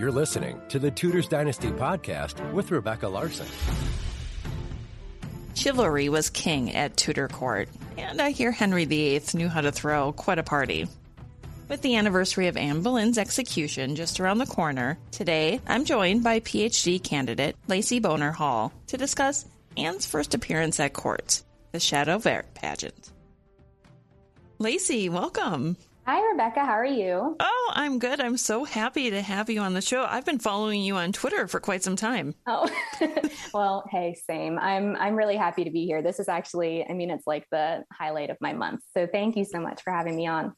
You're listening to the Tudors Dynasty podcast with Rebecca Larson. Chivalry was king at Tudor court, and I hear Henry VIII knew how to throw quite a party. With the anniversary of Anne Boleyn's execution just around the corner, today I'm joined by PhD candidate Lacey Boner Hall to discuss Anne's first appearance at court, the Chateau Vert pageant. Lacey, welcome. Hi, Rebecca. How are you? Oh, I'm good. I'm so happy to have you on the show. I've been following you on Twitter for quite some time. Oh, well, hey, same. I'm I'm really happy to be here. This is actually, I mean, it's like the highlight of my month. So thank you so much for having me on.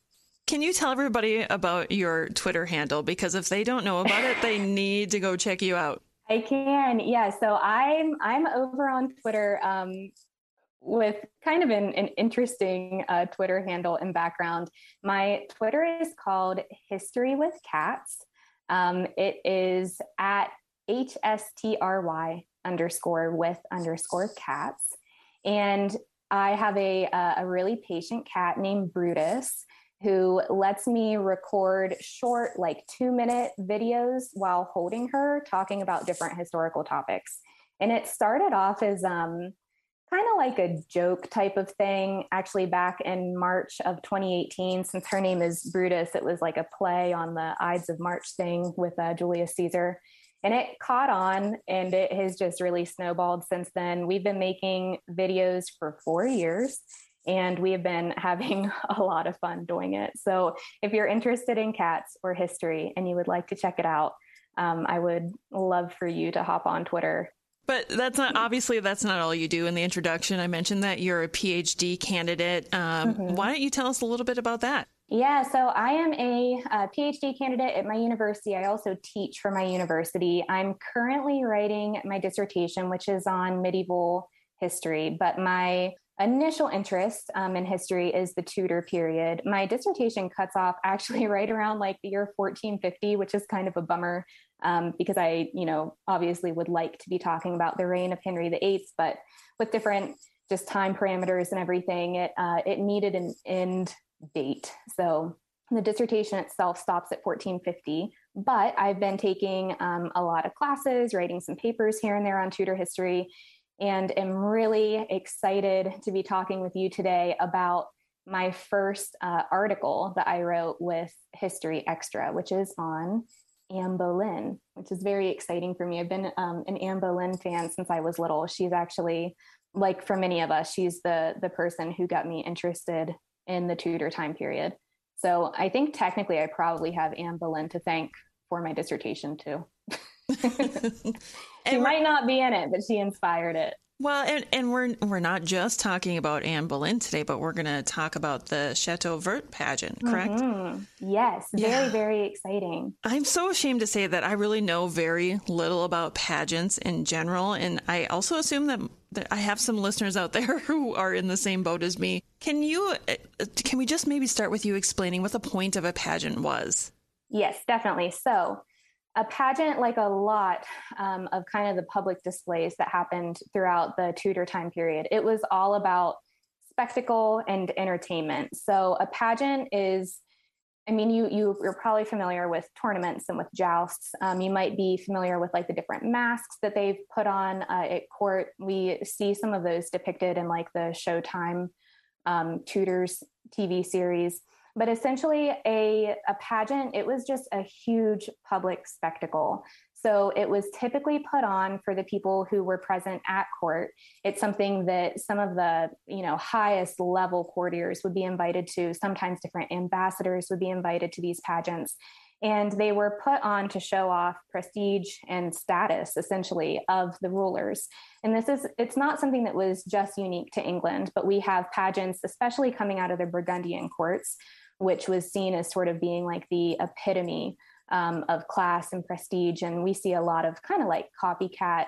Can you tell everybody about your Twitter handle? Because if they don't know about it, they need to go check you out. I can, yeah. So I'm I'm over on Twitter um, with kind of an, an interesting uh, Twitter handle and background. My Twitter is called History with Cats. Um, it is at HSTRY underscore with underscore cats. And I have a, a really patient cat named Brutus who lets me record short, like two minute videos while holding her, talking about different historical topics. And it started off as um, kind of like a joke type of thing. Actually, back in March of 2018, since her name is Brutus, it was like a play on the Ides of March thing with uh, Julius Caesar. And it caught on and it has just really snowballed since then. We've been making videos for four years and we have been having a lot of fun doing it. So if you're interested in cats or history and you would like to check it out, um, I would love for you to hop on Twitter but that's not obviously that's not all you do. In the introduction, I mentioned that you're a PhD candidate. Um, mm-hmm. Why don't you tell us a little bit about that? Yeah, so I am a, a, PhD candidate at my university. I also teach for my university. I'm currently writing my dissertation, which is on medieval history, but my initial interest um, in history is the Tudor period. My dissertation cuts off actually right around like the year 1450, which is kind of a bummer um, because I, you know, obviously would like to be talking about the reign of Henry VIII, but with different just time parameters and everything, it uh, it needed an end date. So the dissertation itself stops at 1450, but I've been taking um, a lot of classes, writing some papers here and there on Tudor history, and am really excited to be talking with you today about my first uh, article that I wrote with History Extra, which is on Anne Boleyn, which is very exciting for me. I've been um, an Anne Boleyn fan since I was little. She's actually, like for many of us, she's the the person who got me interested in the Tudor time period. So I think technically I probably have Anne Boleyn to thank for my dissertation too. she might not be in it, but she inspired it. Well, and, and we're we're not just talking about Anne Boleyn today, but we're going to talk about the Chateau Vert pageant, correct? Mm-hmm. Yes, very yeah. very exciting. I'm so ashamed to say that I really know very little about pageants in general, and I also assume that, that I have some listeners out there who are in the same boat as me. Can you can we just maybe start with you explaining what the point of a pageant was? Yes, definitely. So a pageant like a lot um, of kind of the public displays that happened throughout the Tudor time period. It was all about spectacle and entertainment. So a pageant is, I mean, you, you you're probably familiar with tournaments and with jousts. Um, you might be familiar with like the different masques that they've put on uh, at court. We see some of those depicted in like the Showtime um, Tudors TV series but essentially a, a pageant it was just a huge public spectacle. So it was typically put on for the people who were present at court. It's something that some of the you know highest level courtiers would be invited to. Sometimes different ambassadors would be invited to these pageants. And they were put on to show off prestige and status, essentially, of the rulers. And this is, it's not something that was just unique to England, but we have pageants, especially coming out of the Burgundian courts, which was seen as sort of being like the epitome um, of class and prestige. And we see a lot of kind of like copycat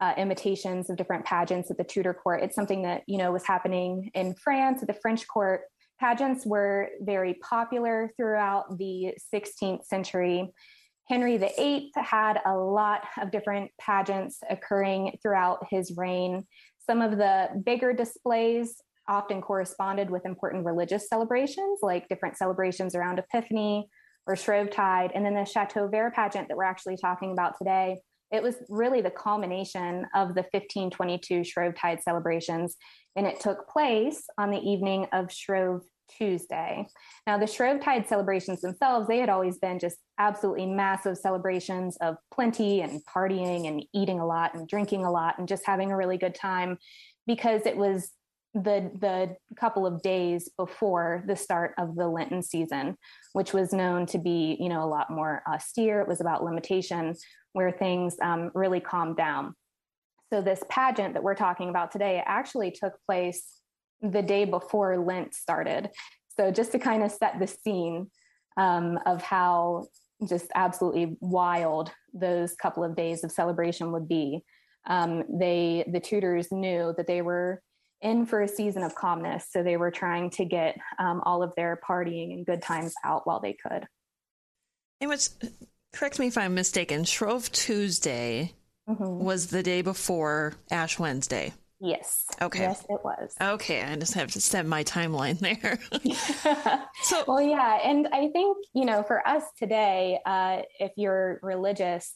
uh, imitations of different pageants at the Tudor court. It's something that, you know, was happening in France at the French court. Pageants were very popular throughout the 16th century. Henry VIII had a lot of different pageants occurring throughout his reign. Some of the bigger displays often corresponded with important religious celebrations, like different celebrations around Epiphany or Shrovetide. And then the Chateau Vert pageant that we're actually talking about today, it was really the culmination of the 1522 Shrovetide celebrations. And it took place on the evening of Shrove Tuesday. Now, the Shrovetide celebrations themselves, they had always been just absolutely massive celebrations of plenty and partying and eating a lot and drinking a lot and just having a really good time because it was the the couple of days before the start of the Lenten season, which was known to be you know a lot more austere. It was about limitation, where things um, really calmed down. So this pageant that we're talking about today actually took place the day before Lent started. So just to kind of set the scene um, of how just absolutely wild those couple of days of celebration would be. Um, they the Tudors knew that they were in for a season of calmness. So they were trying to get um, all of their partying and good times out while they could. It was, correct me if I'm mistaken, Shrove Tuesday mm-hmm. was the day before Ash Wednesday. Yes. Okay. Yes, it was. Okay. I just have to set my timeline there. so, well, yeah. And I think, you know, for us today, uh, if you're religious,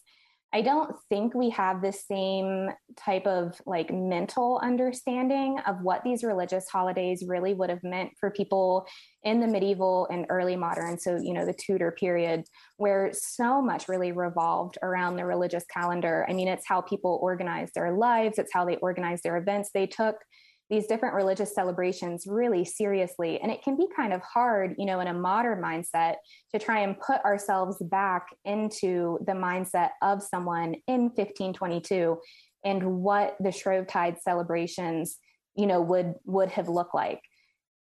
I don't think we have the same type of like mental understanding of what these religious holidays really would have meant for people in the medieval and early modern. So, you know, the Tudor period, where so much really revolved around the religious calendar. I mean, it's how people organized their lives, it's how they organized their events. They took these different religious celebrations really seriously. And it can be kind of hard, you know, in a modern mindset to try and put ourselves back into the mindset of someone in 1522 and what the Shrovetide celebrations, you know, would would have looked like.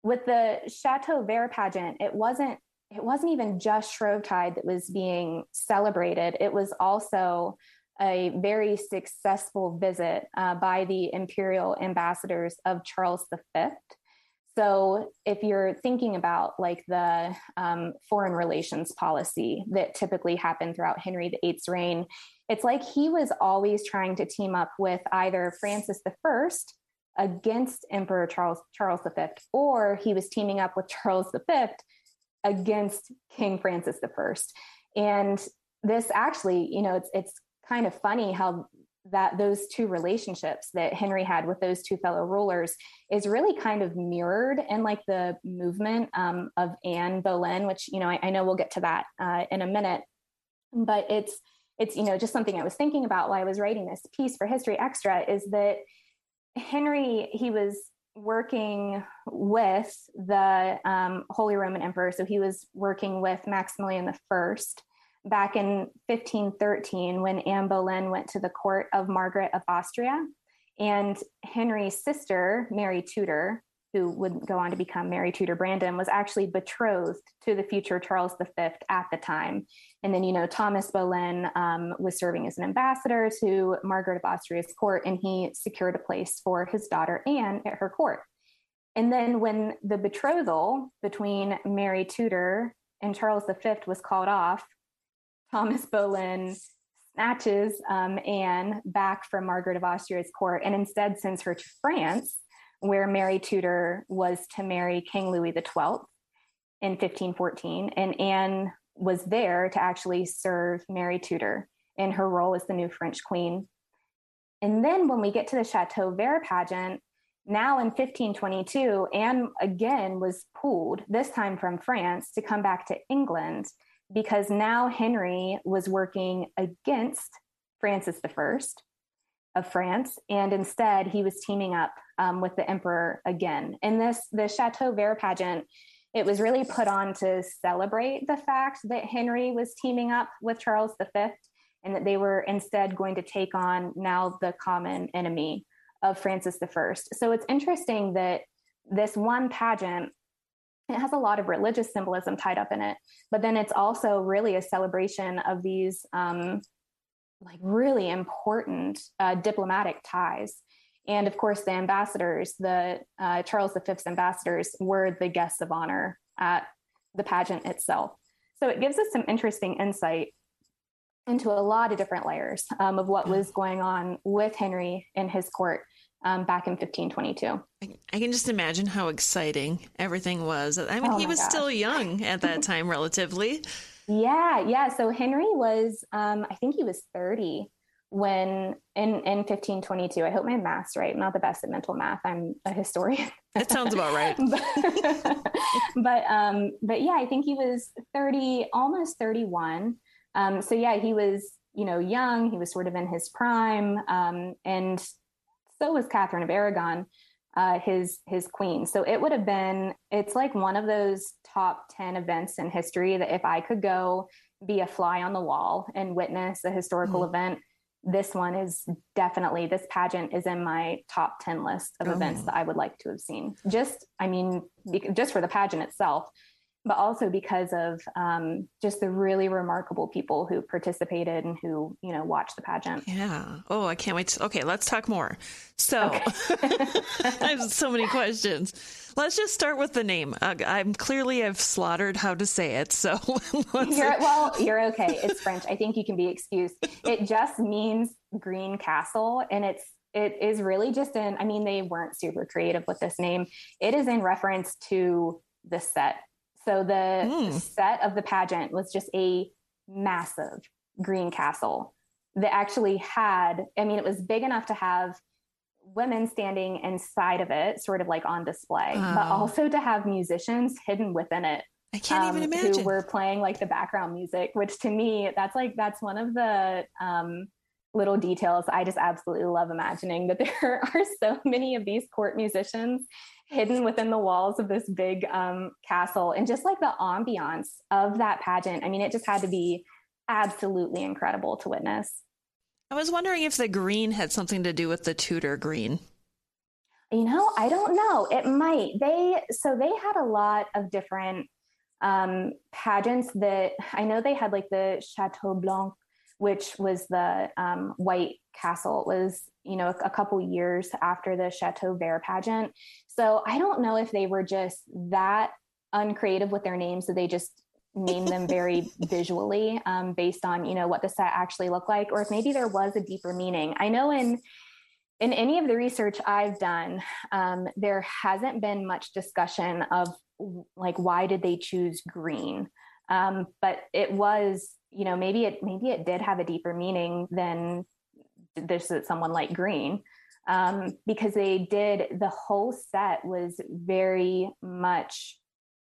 With the Chateau Vert pageant, it wasn't it wasn't even just Shrovetide that was being celebrated. It was also a very successful visit uh, by the imperial ambassadors of Charles V. So, if you're thinking about like the um, foreign relations policy that typically happened throughout Henry VIII's reign, it's like he was always trying to team up with either Francis I against Emperor Charles Charles V, or he was teaming up with Charles V against King Francis I. And this actually, you know, it's it's kind of funny how that those two relationships that Henry had with those two fellow rulers is really kind of mirrored in like the movement um, of Anne Boleyn, which you know I, I know we'll get to that uh, in a minute, but it's it's you know just something I was thinking about while I was writing this piece for History Extra is that Henry he was working with the um, Holy Roman Emperor, so he was working with Maximilian the First back in 1513 when Anne Boleyn went to the court of Margaret of Austria. And Henry's sister, Mary Tudor, who would go on to become Mary Tudor Brandon, was actually betrothed to the future Charles V at the time. And then, you know, Thomas Boleyn um, was serving as an ambassador to Margaret of Austria's court, and he secured a place for his daughter Anne at her court. And then, when the betrothal between Mary Tudor and Charles V was called off, Thomas Boleyn snatches um, Anne back from Margaret of Austria's court and instead sends her to France, where Mary Tudor was to marry King Louis XII in 1514. And Anne was there to actually serve Mary Tudor in her role as the new French queen. And then when we get to the Chateau Vert pageant, now in 1522, Anne again was pulled, this time from France, to come back to England because now Henry was working against Francis I of France, and instead he was teaming up um, with the emperor again. And this the Chateau Vert pageant, it was really put on to celebrate the fact that Henry was teaming up with Charles V and that they were instead going to take on now the common enemy of Francis I. So it's interesting that this one pageant it has a lot of religious symbolism tied up in it, but then it's also really a celebration of these um, like really important uh, diplomatic ties. And of course, the ambassadors, the uh, Charles V's ambassadors, were the guests of honor at the pageant itself. So it gives us some interesting insight into a lot of different layers um, of what was going on with Henry in his court um, back in 1522. I can just imagine how exciting everything was. I mean, oh he was gosh. still young at that time, relatively. Yeah, yeah. So Henry was, um, I think he was 30 when in in 1522 i hope my math's right I'm not the best at mental math i'm a historian it sounds about right but, but um but yeah i think he was 30 almost 31 um so yeah he was you know young he was sort of in his prime um and so was catherine of aragon uh, his his queen. So it would have been it's like one of those top 10 events in history that if I could go be a fly on the wall and witness a historical mm-hmm. event, this one is definitely this pageant is in my top 10 list of oh. events that I would like to have seen. Just I mean just for the pageant itself but also because of um, just the really remarkable people who participated and who you know watched the pageant. Yeah. Oh, I can't wait. To, okay, let's talk more. So okay. I have so many questions. Let's just start with the name. Uh, I'm clearly I've slaughtered how to say it. So you're, well, you're okay. It's French. I think you can be excused. It just means green castle, and it's it is really just in. I mean, they weren't super creative with this name. It is in reference to the set so the mm. set of the pageant was just a massive green castle that actually had, I mean, it was big enough to have women standing inside of it, sort of like on display, oh. but also to have musicians hidden within it. I can't um, even imagine. Who were playing like the background music, which to me, that's like, that's one of the um, little details. I just absolutely love imagining that there are so many of these court musicians hidden within the walls of this big um, castle and just like the ambiance of that pageant. I mean it just had to be absolutely incredible to witness. I was wondering if the green had something to do with the tudor green. You know i don't know. It might. They so they had a lot of different um, pageants that i know they had like the chateau blanc which was the um, white castle. It was you know a, couple years after the chateau vert pageant. So I don't know if they were just that uncreative with their names, so they just named them very visually um, based on you know what the set actually looked like, or if maybe there was a deeper meaning. I know in in any of the research I've done, um, there hasn't been much discussion of like why did they choose green, um, but it was you know maybe it maybe it did have a deeper meaning than this is someone like green um, because they did the whole set was very much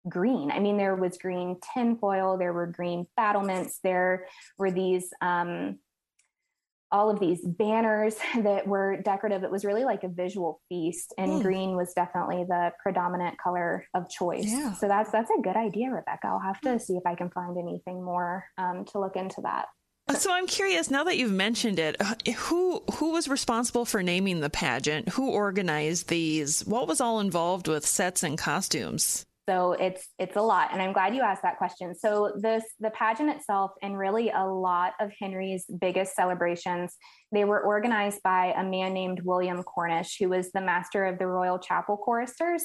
green. I mean, there was green tinfoil, there were green battlements, there were these um, all of these banners that were decorative. It was really like a visual feast, and mm. green was definitely the predominant color of choice. Yeah. So that's that's a good idea, Rebecca. I'll have to see if I can find anything more um, to look into that. So I'm curious now that you've mentioned it, uh, who who was responsible for naming the pageant? Who organized these? What was all involved with sets and costumes? So it's it's a lot, and I'm glad you asked that question. So this the pageant itself, and really a lot of Henry's biggest celebrations, they were organized by a man named William Cornish, who was the master of the Royal Chapel choristers.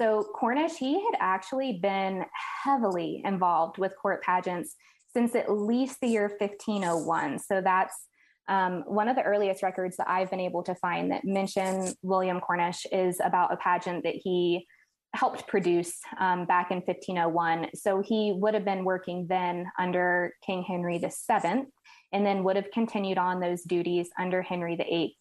So Cornish, he had actually been heavily involved with court pageants since at least the year 1501. So that's um, one of the earliest records that I've been able to find that mention William Cornish is about a pageant that he helped produce um, back in 1501. So he would have been working then under King Henry VII and then would have continued on those duties under Henry VIII.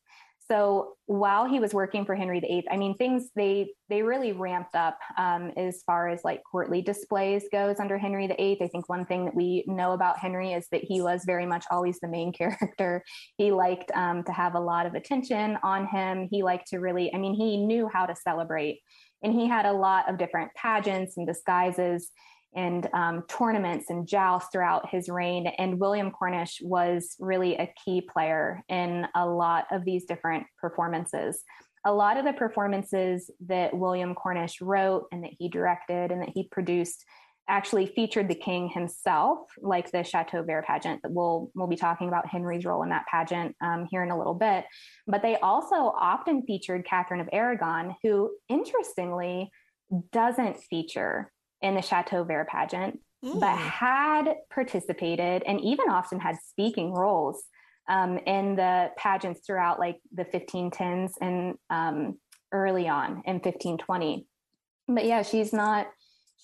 So while he was working for Henry VIII, I mean, things they they really ramped up um, as far as like courtly displays goes under Henry VIII. I think one thing that we know about Henry is that he was very much always the main character. He liked um, to have a lot of attention on him. He liked to really, I mean, he knew how to celebrate. And he had a lot of different pageants and disguises and um, tournaments and jousts throughout his reign. And William Cornish was really a key player in a lot of these different performances. A lot of the performances that William Cornish wrote and that he directed and that he produced actually featured the king himself, like the Chateau Vert pageant that we'll we'll be talking about Henry's role in that pageant um, here in a little bit. But they also often featured Catherine of Aragon, who interestingly doesn't feature in the Chateau Vert pageant, mm. but had participated and even often had speaking roles um, in the pageants throughout like the 1510s and um, early on in 1520. But yeah, she's not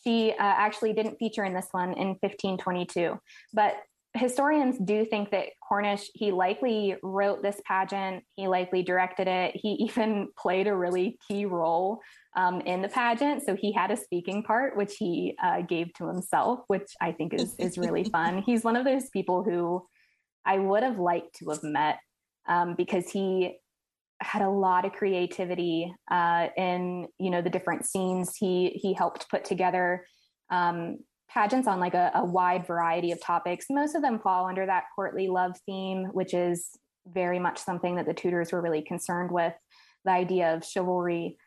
she uh, actually didn't feature in this one in 1522. But historians do think that Cornish, he likely wrote this pageant, he likely directed it, he even played a really key role um, in the pageant. So he had a speaking part, which he uh, gave to himself, which I think is, is really fun. He's one of those people who I would have liked to have met um, because he had a lot of creativity uh, in you know the different scenes he he helped put together um, pageants on like a, a, wide variety of topics. Most of them fall under that courtly love theme which is very much something that the tudors were really concerned with the idea of chivalry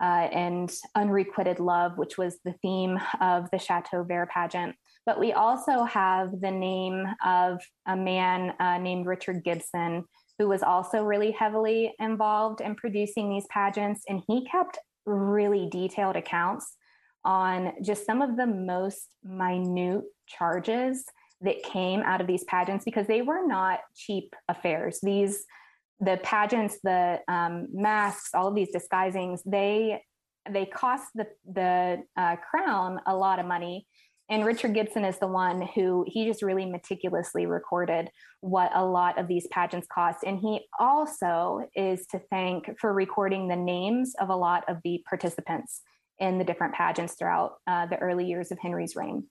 uh, and unrequited love which was the theme of the chateau vert pageant. But we also have the name of a man uh, named richard gibson who was also really heavily involved in producing these pageants. And he kept really detailed accounts on just some of the most minute charges that came out of these pageants because they were not cheap affairs. These, the pageants, the um, masques, all of these disguisings, they they cost the the uh, crown a lot of money and Richard Gibson is the one who he just really meticulously recorded what a lot of these pageants cost. And he also is to thank for recording the names of a lot of the participants in the different pageants throughout uh, the early years of Henry's reign.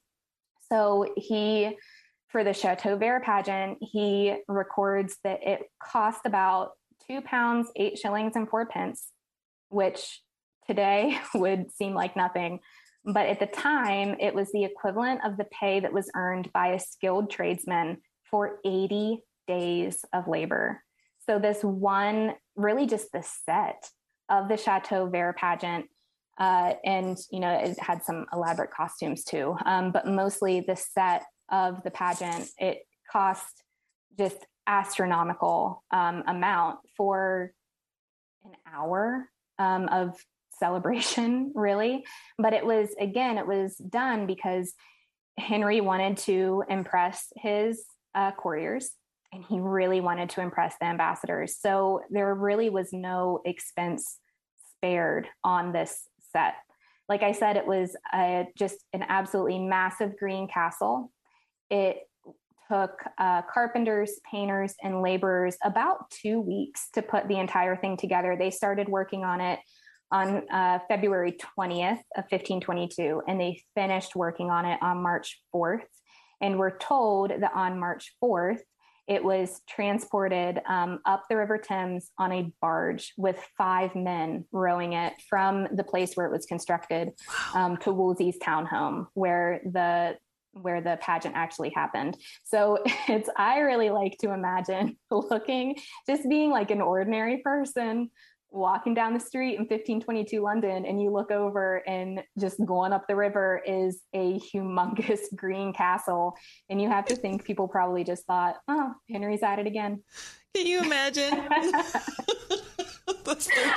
So he, for the Chateau Vert pageant, he records that it cost about two pounds, eight shillings, and four pence, which today would seem like nothing. But at the time, it was the equivalent of the pay that was earned by a skilled tradesman for 80 days of labor. So, this one, really just the set of the Chateau Vert pageant. Uh, and, you know, it had some elaborate costumes too. Um, but mostly the set of the pageant, it cost just astronomical um, amount for an hour um, of celebration, really. But it was, again, it was done because Henry wanted to impress his uh, courtiers and he really wanted to impress the ambassadors. So there really was no expense spared on this set. Like I said, it was a, just an absolutely massive green castle. It took uh, carpenters, painters, and laborers about two weeks to put the entire thing together. They started working on it on uh, February 20th of 1522, and they finished working on it on March 4th. And we're told that on March 4th, it was transported um, up the River Thames on a barge with five men rowing it from the place where it was constructed um, to Wolsey's townhome, where the where the pageant actually happened. So it's I really like to imagine looking just being like an ordinary person walking down the street in 1522 London and you look over and just going up the river is a humongous green castle. And you have to think people probably just thought, oh, Henry's at it again. Can you imagine?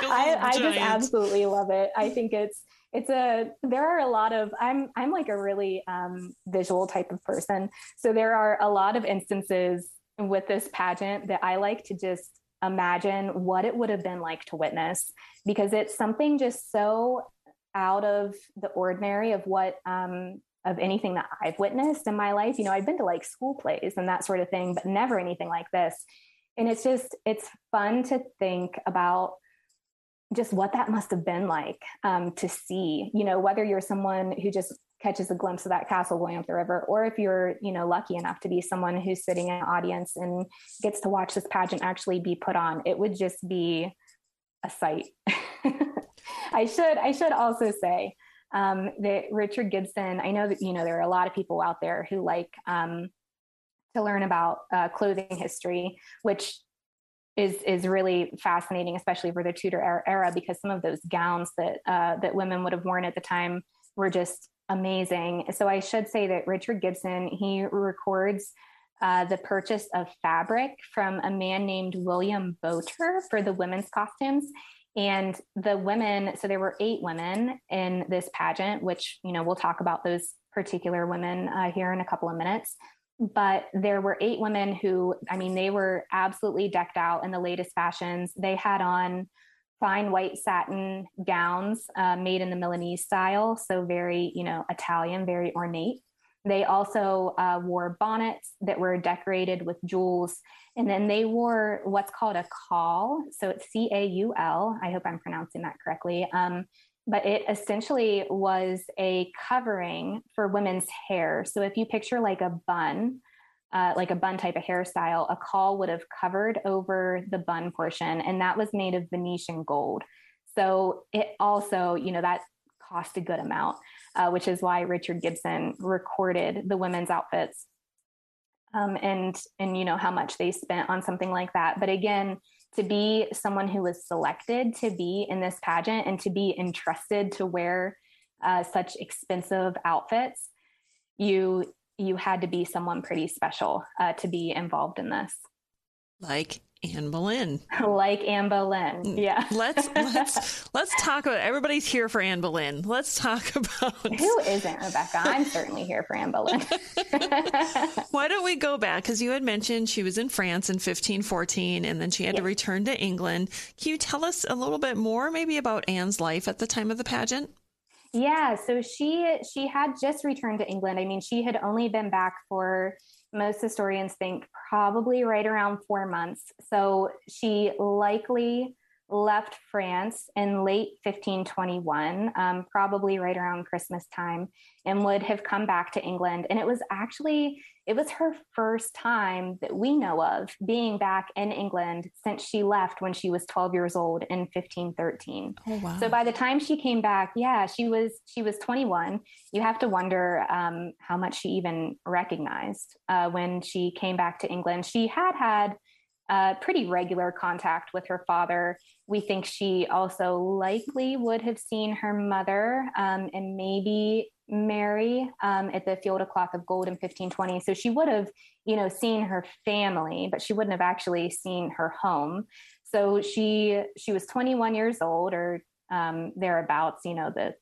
I, I just absolutely love it. I think it's it's a there are a lot of i'm i'm like a really um, visual type of person so there are a lot of instances with this pageant that i like to just imagine what it would have been like to witness because it's something just so out of the ordinary of what um, of anything that I've witnessed in my life. You know, I've been to like school plays and that sort of thing, but never anything like this. And it's just it's fun to think about just what that must have been like um, to see. You know, whether you're someone who just catches a glimpse of that castle going up the river or if you're you know lucky enough to be someone who's sitting in an audience and gets to watch this pageant actually be put on it would just be a sight I should I should also say um, that Richard Gibson. I know that you know there are a lot of people out there who like um, to learn about uh, clothing history, which is is really fascinating, especially for the Tudor era, because some of those gowns that uh, that women would have worn at the time were just amazing. So I should say that Richard Gibson he records uh, the purchase of fabric from a man named William Boter for the women's costumes. And the women, so there were eight women in this pageant, which, you know, we'll talk about those particular women uh, here in a couple of minutes. But there were eight women who, I mean, they were absolutely decked out in the latest fashions. They had on fine white satin gowns uh, made in the Milanese style. So very, you know, Italian, very ornate. They also uh, wore bonnets that were decorated with jewels. And then they wore what's called a caul. So it's C A U L. I hope I'm pronouncing that correctly. Um, but it essentially was a covering for women's hair. So if you picture like a bun, uh, like a bun type of hairstyle, a caul would have covered over the bun portion, and that was made of Venetian gold. So it also, you know, that cost a good amount uh, which is why Richard Gibson recorded the women's outfits um, and and you know how much they spent on something like that. But again, to be someone who was selected to be in this pageant and to be entrusted to wear uh, such expensive outfits, you you had to be someone pretty special uh, to be involved in this. Like Anne Boleyn. like Anne Boleyn. Mm. Yeah. let's let's let's talk about everybody's here for Anne Boleyn. Let's talk about Who isn't Rebecca? I'm certainly here for Anne Boleyn. Why don't we go back cuz you had mentioned she was in France in 1514 and then she had yes. to return to England. Can you tell us a little bit more maybe about Anne's life at the time of the pageant? Yeah, so she she had just returned to England. I mean, she had only been back for most historians think probably right around four months. So she likely left France in late 1521, um, probably right around Christmas time, and would have come back to England. And it was actually it was her first time that we know of being back in England since she left when she was 12 years old in 1513. Oh, wow. So by the time she came back, yeah, she was she was 21. You have to wonder um, how much she even recognized uh, when she came back to England. She had had uh, pretty regular contact with her father. We think she also likely would have seen her mother um, and maybe Mary um, at the Field of Cloth of Gold in 1520. So she would have, you know, seen her family, but she wouldn't have actually seen her home. So she she was 21 years old or um, thereabouts. You know, the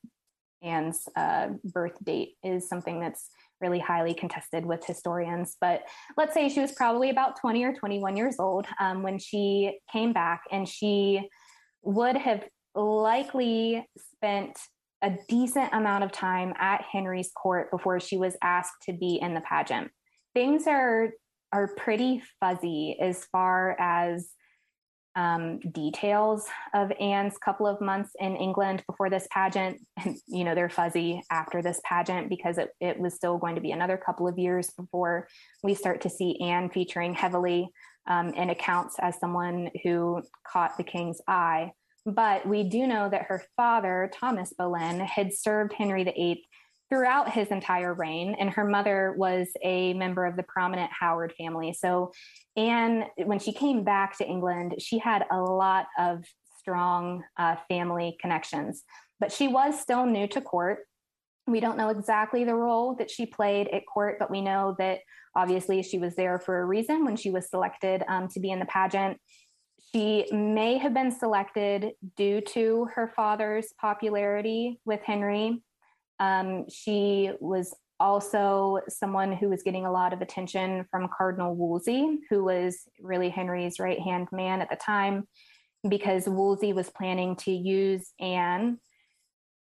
Anne's uh, birth date is something that's really highly contested with historians. But let's say she was probably about 20 or 21 years old um, when she came back, and she would have likely spent a decent amount of time at Henry's court before she was asked to be in the pageant. Things are are pretty fuzzy as far as um, details of Anne's couple of months in England before this pageant. And, you know, they're fuzzy after this pageant because it, it was still going to be another couple of years before we start to see Anne featuring heavily um, in accounts as someone who caught the king's eye. But we do know that her father, Thomas Boleyn, had served Henry VIII throughout his entire reign, and her mother was a member of the prominent Howard family. So, Anne, when she came back to England, she had a lot of strong uh, family connections, but she was still new to court. We don't know exactly the role that she played at court, but we know that obviously she was there for a reason when she was selected um, to be in the pageant. She may have been selected due to her father's popularity with Henry. Um, she was also someone who was getting a lot of attention from Cardinal Wolsey, who was really Henry's right hand man at the time, because Wolsey was planning to use Anne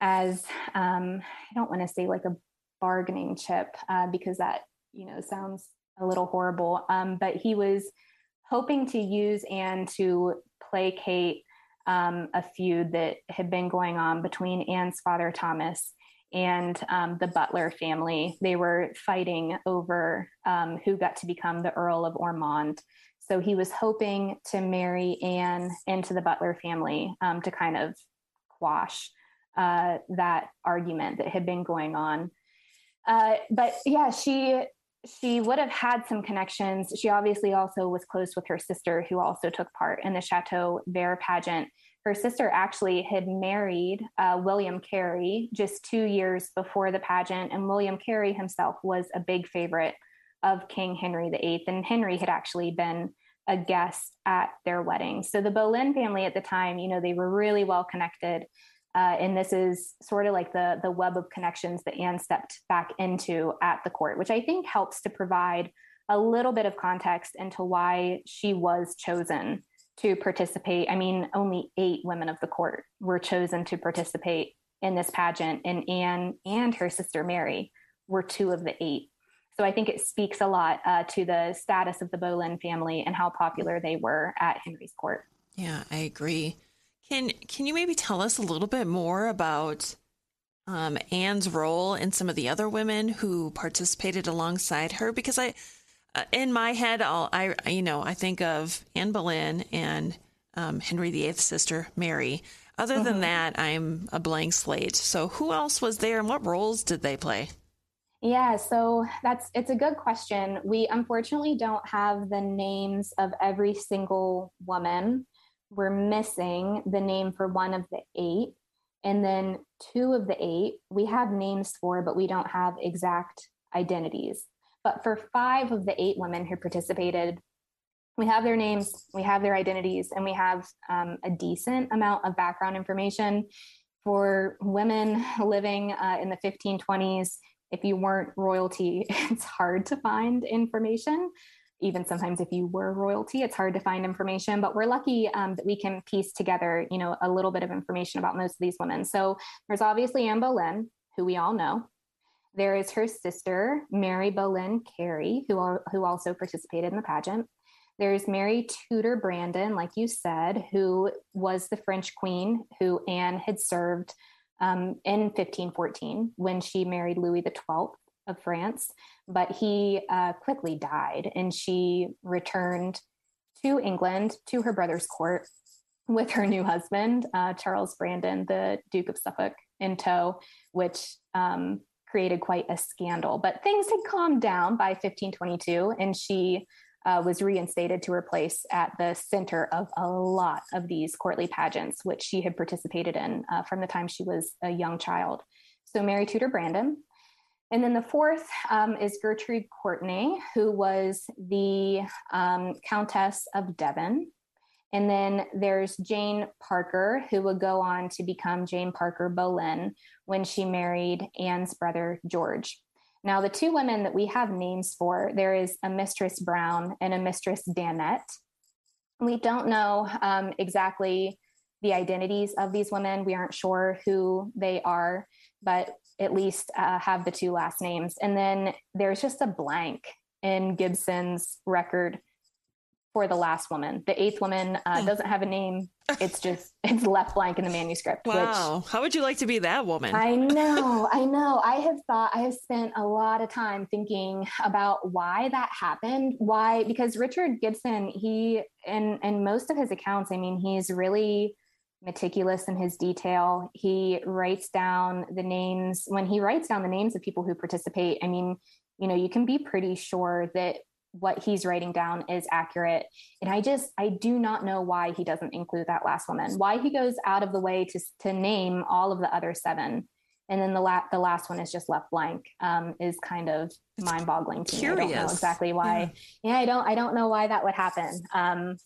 as um, I don't want to say like a bargaining chip uh, because that you know sounds a little horrible, um, but he was hoping to use Anne to placate um, a feud that had been going on between Anne's father, Thomas, and um, the Butler family. They were fighting over um, who got to become the Earl of Ormond. So he was hoping to marry Anne into the Butler family um, to kind of quash uh, that argument that had been going on. Uh, but yeah, she she would have had some connections. She obviously also was close with her sister, who also took part in the Chateau Vert pageant. Her sister actually had married uh, William Carey just two years before the pageant, and William Carey himself was a big favorite of King Henry VIII, and Henry had actually been a guest at their wedding. So the Boleyn family at the time, you know, they were really well connected. Uh, and this is sort of like the the web of connections that Anne stepped back into at the court, which I think helps to provide a little bit of context into why she was chosen to participate. I mean, only eight women of the court were chosen to participate in this pageant, and Anne and her sister Mary were two of the eight. So I think it speaks a lot uh, to the status of the Boleyn family and how popular they were at Henry's court. Yeah, I agree. Can can you maybe tell us a little bit more about um, Anne's role and some of the other women who participated alongside her? Because I, in my head, I'll, I you know I think of Anne Boleyn and um, Henry VIII's sister Mary. Other mm-hmm. than that, I'm a blank slate. So who else was there, and what roles did they play? Yeah, so that's it's a good question. We unfortunately don't have the names of every single woman we're missing the name for one of the eight. And then two of the eight we have names for, but we don't have exact identities. But for five of the eight women who participated, we have their names, we have their identities, and we have um, a decent amount of background information for women living uh, in the 1520s. If you weren't royalty, it's hard to find information even sometimes if you were royalty it's hard to find information but we're lucky um, that we can piece together you know a little bit of information about most of these women so there's obviously anne boleyn who we all know there is her sister mary boleyn carey who, who also participated in the pageant. There's mary tudor brandon like you said who was the french queen who anne had served um, in 1514 when she married louis xii of france. But he uh, quickly died and she returned to England to her brother's court with her new husband, uh, Charles Brandon, the Duke of Suffolk, in tow, which um, created quite a scandal. But things had calmed down by 1522, and she uh, was reinstated to her place at the center of a lot of these courtly pageants, which she had participated in uh, from the time she was a young child. So, Mary Tudor Brandon and then the fourth um, is Gertrude Courtenay, who was the um, Countess of Devon. And then there's Jane Parker, who would go on to become Jane Parker Boleyn when she married Anne's brother George. Now, the two women that we have names for, there is a Mistress Brown and a Mistress Danette. We don't know um, exactly the identities of these women. We aren't sure who they are, but at least uh, have the two last names. And then there's just a blank in Gibson's record for the last woman. The eighth woman uh, doesn't have a name. It's just it's left blank in the manuscript. Wow! How would you like to be that woman? I know, I know. I have thought. I have spent a lot of time thinking about why that happened. Why? Because Richard Gibson, he in in most of his accounts, I mean, he's really meticulous in his detail. He writes down the names when he writes down the names of people who participate. I mean, you know, you can be pretty sure that what he's writing down is accurate. And I just I do not know why he doesn't include that last woman. Why he goes out of the way to to name all of the other seven. And then the la- the last one is just left blank. Um, is kind of mind boggling to curious. me. I don't know exactly why. Yeah. yeah, I don't I don't know why that would happen. Um,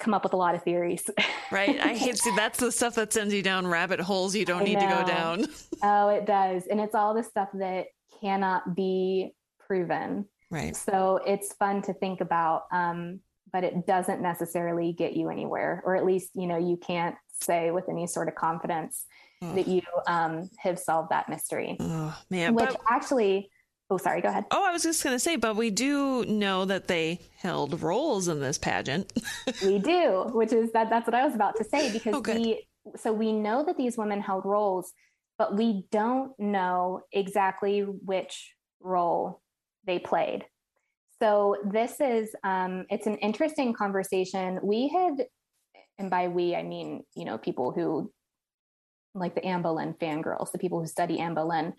come up with a lot of theories. right. I hate see that's the stuff that sends you down rabbit holes you don't I need know. to go down. oh, it does. And it's all the stuff that cannot be proven. Right. So it's fun to think about. Um, but it doesn't necessarily get you anywhere, or at least, you know, you can't say with any sort of confidence that you um, have solved that mystery. Oh, man. Which but- actually Oh, sorry, go ahead. Oh, I was just going to say, but we do know that they held roles in this pageant. we do, which is that that's what I was about to say because oh, we so we know that these women held roles, but we don't know exactly which role they played. So this is um, it's an interesting conversation. We had, and by we I mean you know people who like the Anne Boleyn fangirls, the people who study Anne Boleyn,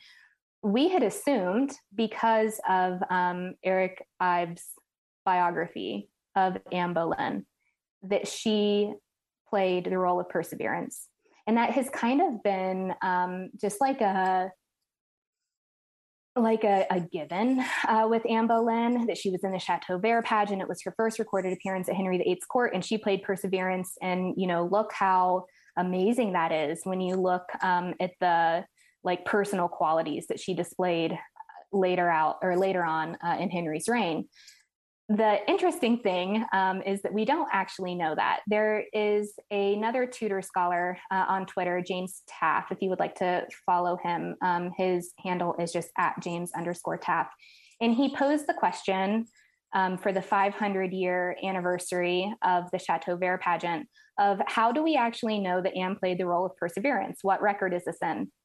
we had assumed because of um, Eric Ives' biography of Anne Boleyn that she played the role of Perseverance. And that has kind of been um, just like a like a, a given uh, with Anne Boleyn that she was in the Chateau Vert pageant. It was her first recorded appearance at Henry VIII's court, and she played Perseverance. And you know, look how amazing that is when you look um, at the like personal qualities that she displayed later out or later on uh, in Henry's reign the interesting thing um, is that we don't actually know that. There is another Tudor scholar uh, on Twitter, James Taff. If you would like to follow him, um, his handle is just at James underscore Taff. And he posed the question um, for the 500 year anniversary of the Chateau Vert pageant of how do we actually know that Anne played the role of perseverance? What record is this in?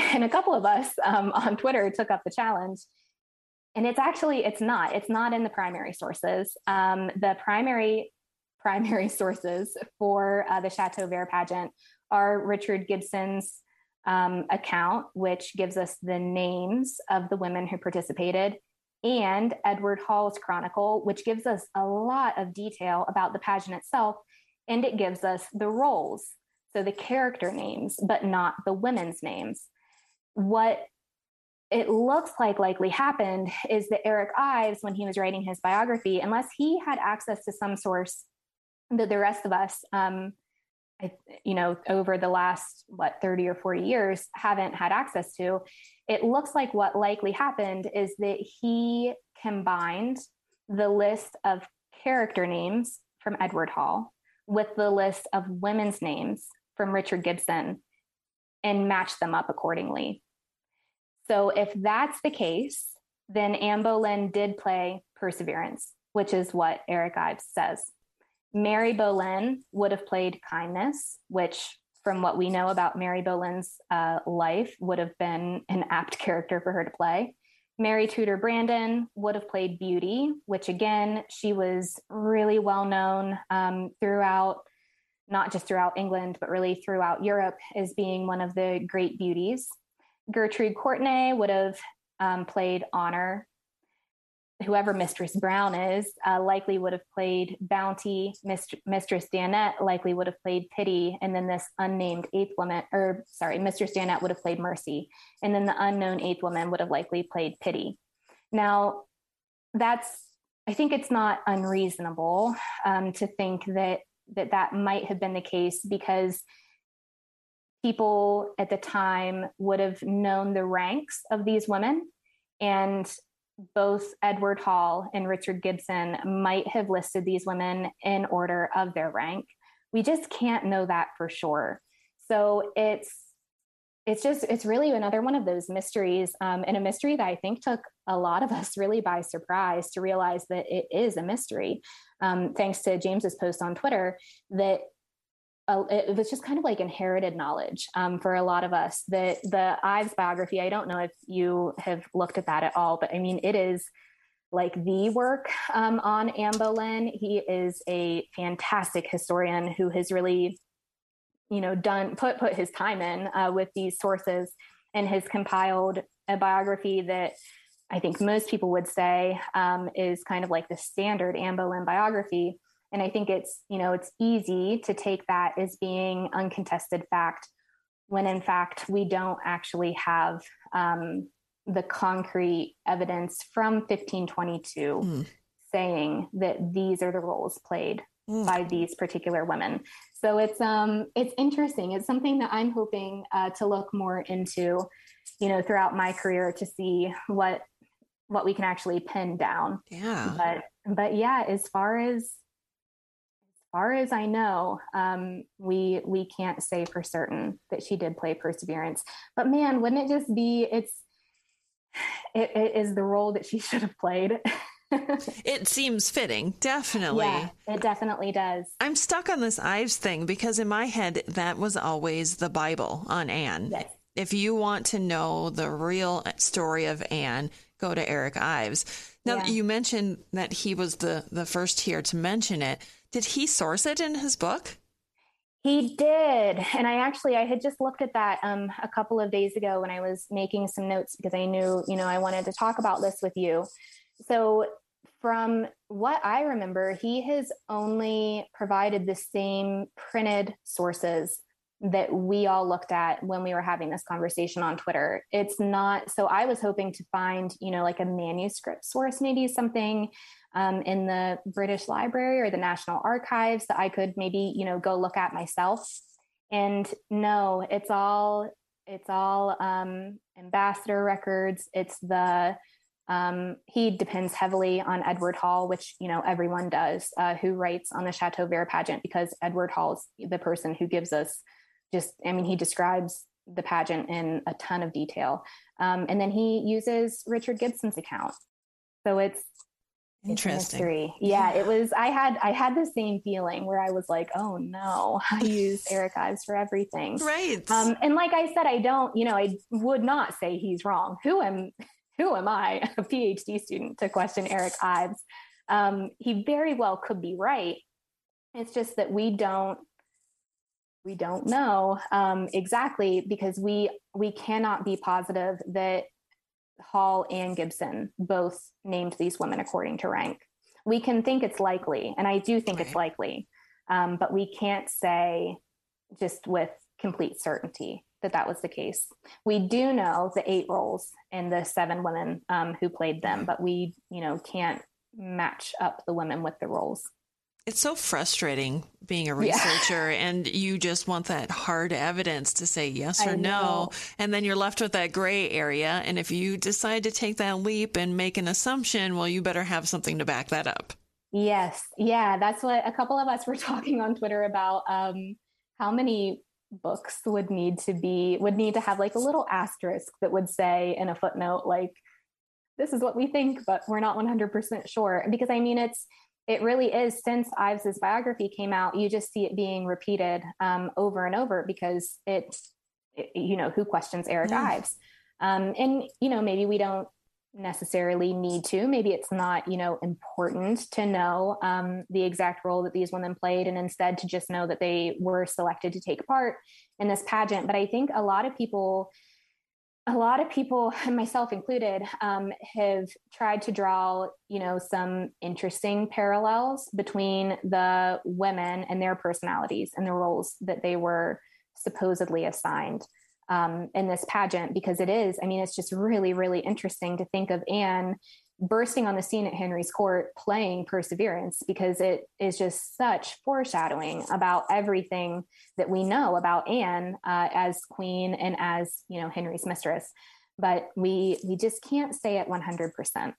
And a couple of us um, on Twitter took up the challenge and it's actually it's not it's not in the primary sources. Um, the primary primary sources for uh, the chateau vert pageant are richard gibson's um, account which gives us the names of the women who participated and edward hall's chronicle which gives us a lot of detail about the pageant itself and it gives us the roles. So the character names but not the women's names. What it looks like likely happened is that Eric Ives, when he was writing his biography, unless he had access to some source that the rest of us, um, I, you know, over the last what 30 or 40 years haven't had access to, it looks like what likely happened is that he combined the list of character names from Edward Hall with the list of women's names from Richard Gibson and matched them up accordingly. So if that's the case, then Anne Boleyn did play Perseverance, which is what Eric Ives says. Mary Boleyn would have played Kindness, which, from what we know about Mary Boleyn's uh, life, would have been an apt character for her to play. Mary Tudor Brandon would have played Beauty, which again, she was really well known um, throughout, not just throughout England, but really throughout Europe as being one of the great beauties. Gertrude Courtenay would have um, played Honor. Whoever Mistress Brown is uh, likely would have played Bounty. Mist- Mistress Danette likely would have played Pity, and then this unnamed eighth woman, or sorry, Mistress Danette would have played Mercy, and then the unknown eighth woman would have likely played Pity. Now, that's I think it's not unreasonable um, to think that that that might have been the case because people at the time would have known the ranks of these women. And both Edward Hall and Richard Gibson might have listed these women in order of their rank. We just can't know that for sure. So it's it's just it's really another one of those mysteries um, and a mystery that i think took a lot of us really by surprise to realize that it is a mystery um, thanks to james's post on twitter that it was just kind of like inherited knowledge um, for a lot of us. The the Ives biography, I don't know if you have looked at that at all, but I mean, it is like the work um, on Anne Boleyn. He is a fantastic historian who has really, you know, done put put his time in uh, with these sources and has compiled a biography that I think most people would say um, is kind of like the standard Anne Boleyn biography and I think it's, you know, it's easy to take that as being uncontested fact when in fact we don't actually have um, the concrete evidence from 1522 mm. saying that these are the roles played mm. by these particular women. So it's um it's interesting. It's something that I'm hoping uh, to look more into, you know, throughout my career to see what what we can actually pin down. Yeah. But but yeah, as far as far as I know, um, we we can't say for certain that she did play Perseverance. But man, wouldn't it just be? It's it, it is the role that she should have played. it seems fitting, definitely. Yeah, it definitely does. I'm stuck on this Ives thing because in my head that was always the Bible on Anne. Yes. If you want to know the real story of Anne, go to Eric Ives. Now yeah. you mentioned that he was the the first here to mention it. Did he source it in his book? He did. And I actually I had just looked at that um, a couple of days ago when I was making some notes because I knew, you know, I wanted to talk about this with you. So from what I remember, he has only provided the same printed sources that we all looked at when we were having this conversation on Twitter. It's not so I was hoping to find, you know, like a manuscript source, maybe something um, in the British Library or the National Archives that I could maybe, you know, go look at myself. And no, it's all it's all um, ambassador records. It's the um, he depends heavily on Edward Hall, which you know everyone does, uh, who writes on the Chateau Vert pageant because Edward Hall is the person who gives us just. I mean, he describes the pageant in a ton of detail, um, and then he uses Richard Gibson's account. So it's interesting. yeah, it was. I had I had the same feeling where I was like, oh no, I use Eric Ives for everything, right? Um, and like I said, I don't. You know, I would not say he's wrong. Who am who am I, a PhD student, to question Eric Ives? Um, he very well could be right. It's just that we don't we don't know um, exactly because we we cannot be positive that Hall and Gibson both named these women according to rank. We can think it's likely, and I do think right. it's likely, um, but we can't say just with complete certainty that that was the case. We do know the eight roles and the seven women um, who played them, but we, you know, can't match up the women with the roles. It's so frustrating being a researcher yeah. and you just want that hard evidence to say yes or no. And then you're left with that gray area. And if you decide to take that leap and make an assumption, well, you better have something to back that up. Yes. Yeah. That's what a couple of us were talking on Twitter about. Um, how many books would need to be would need to have like a little asterisk that would say in a footnote like this is what we think but we're not 100% sure because i mean it's it really is since ives's biography came out you just see it being repeated um, over and over because it, it, you know who questions eric yeah. ives um, and you know maybe we don't necessarily need to. Maybe it's not, you know, important to know um, the exact role that these women played, and instead to just know that they were selected to take part in this pageant. But I think a lot of people, a lot of people, myself included, um, have tried to draw, you know, some interesting parallels between the women and their personalities and the roles that they were supposedly assigned um, in this pageant because it is, I mean, it's just really, really interesting to think of Anne bursting on the scene at Henry's court playing Perseverance because it is just such foreshadowing about everything that we know about Anne uh, as queen and as, you know, Henry's mistress. But we we just can't say it 100%.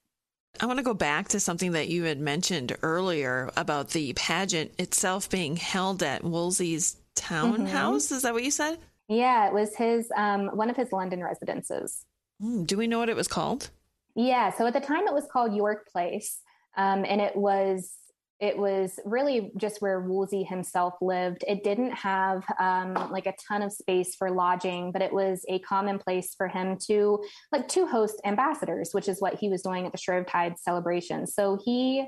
I want to go back to something that you had mentioned earlier about the pageant itself being held at Wolsey's townhouse. Mm-hmm. Is that what you said? Yeah, it was his um, one of his London residences. Mm, do we know what it was called? Yeah, so at the time it was called York Place, um, and it was it was really just where Wolsey himself lived. It didn't have um, like a ton of space for lodging, but it was a common place for him to like to host ambassadors, which is what he was doing at the Shrovetide celebration. So he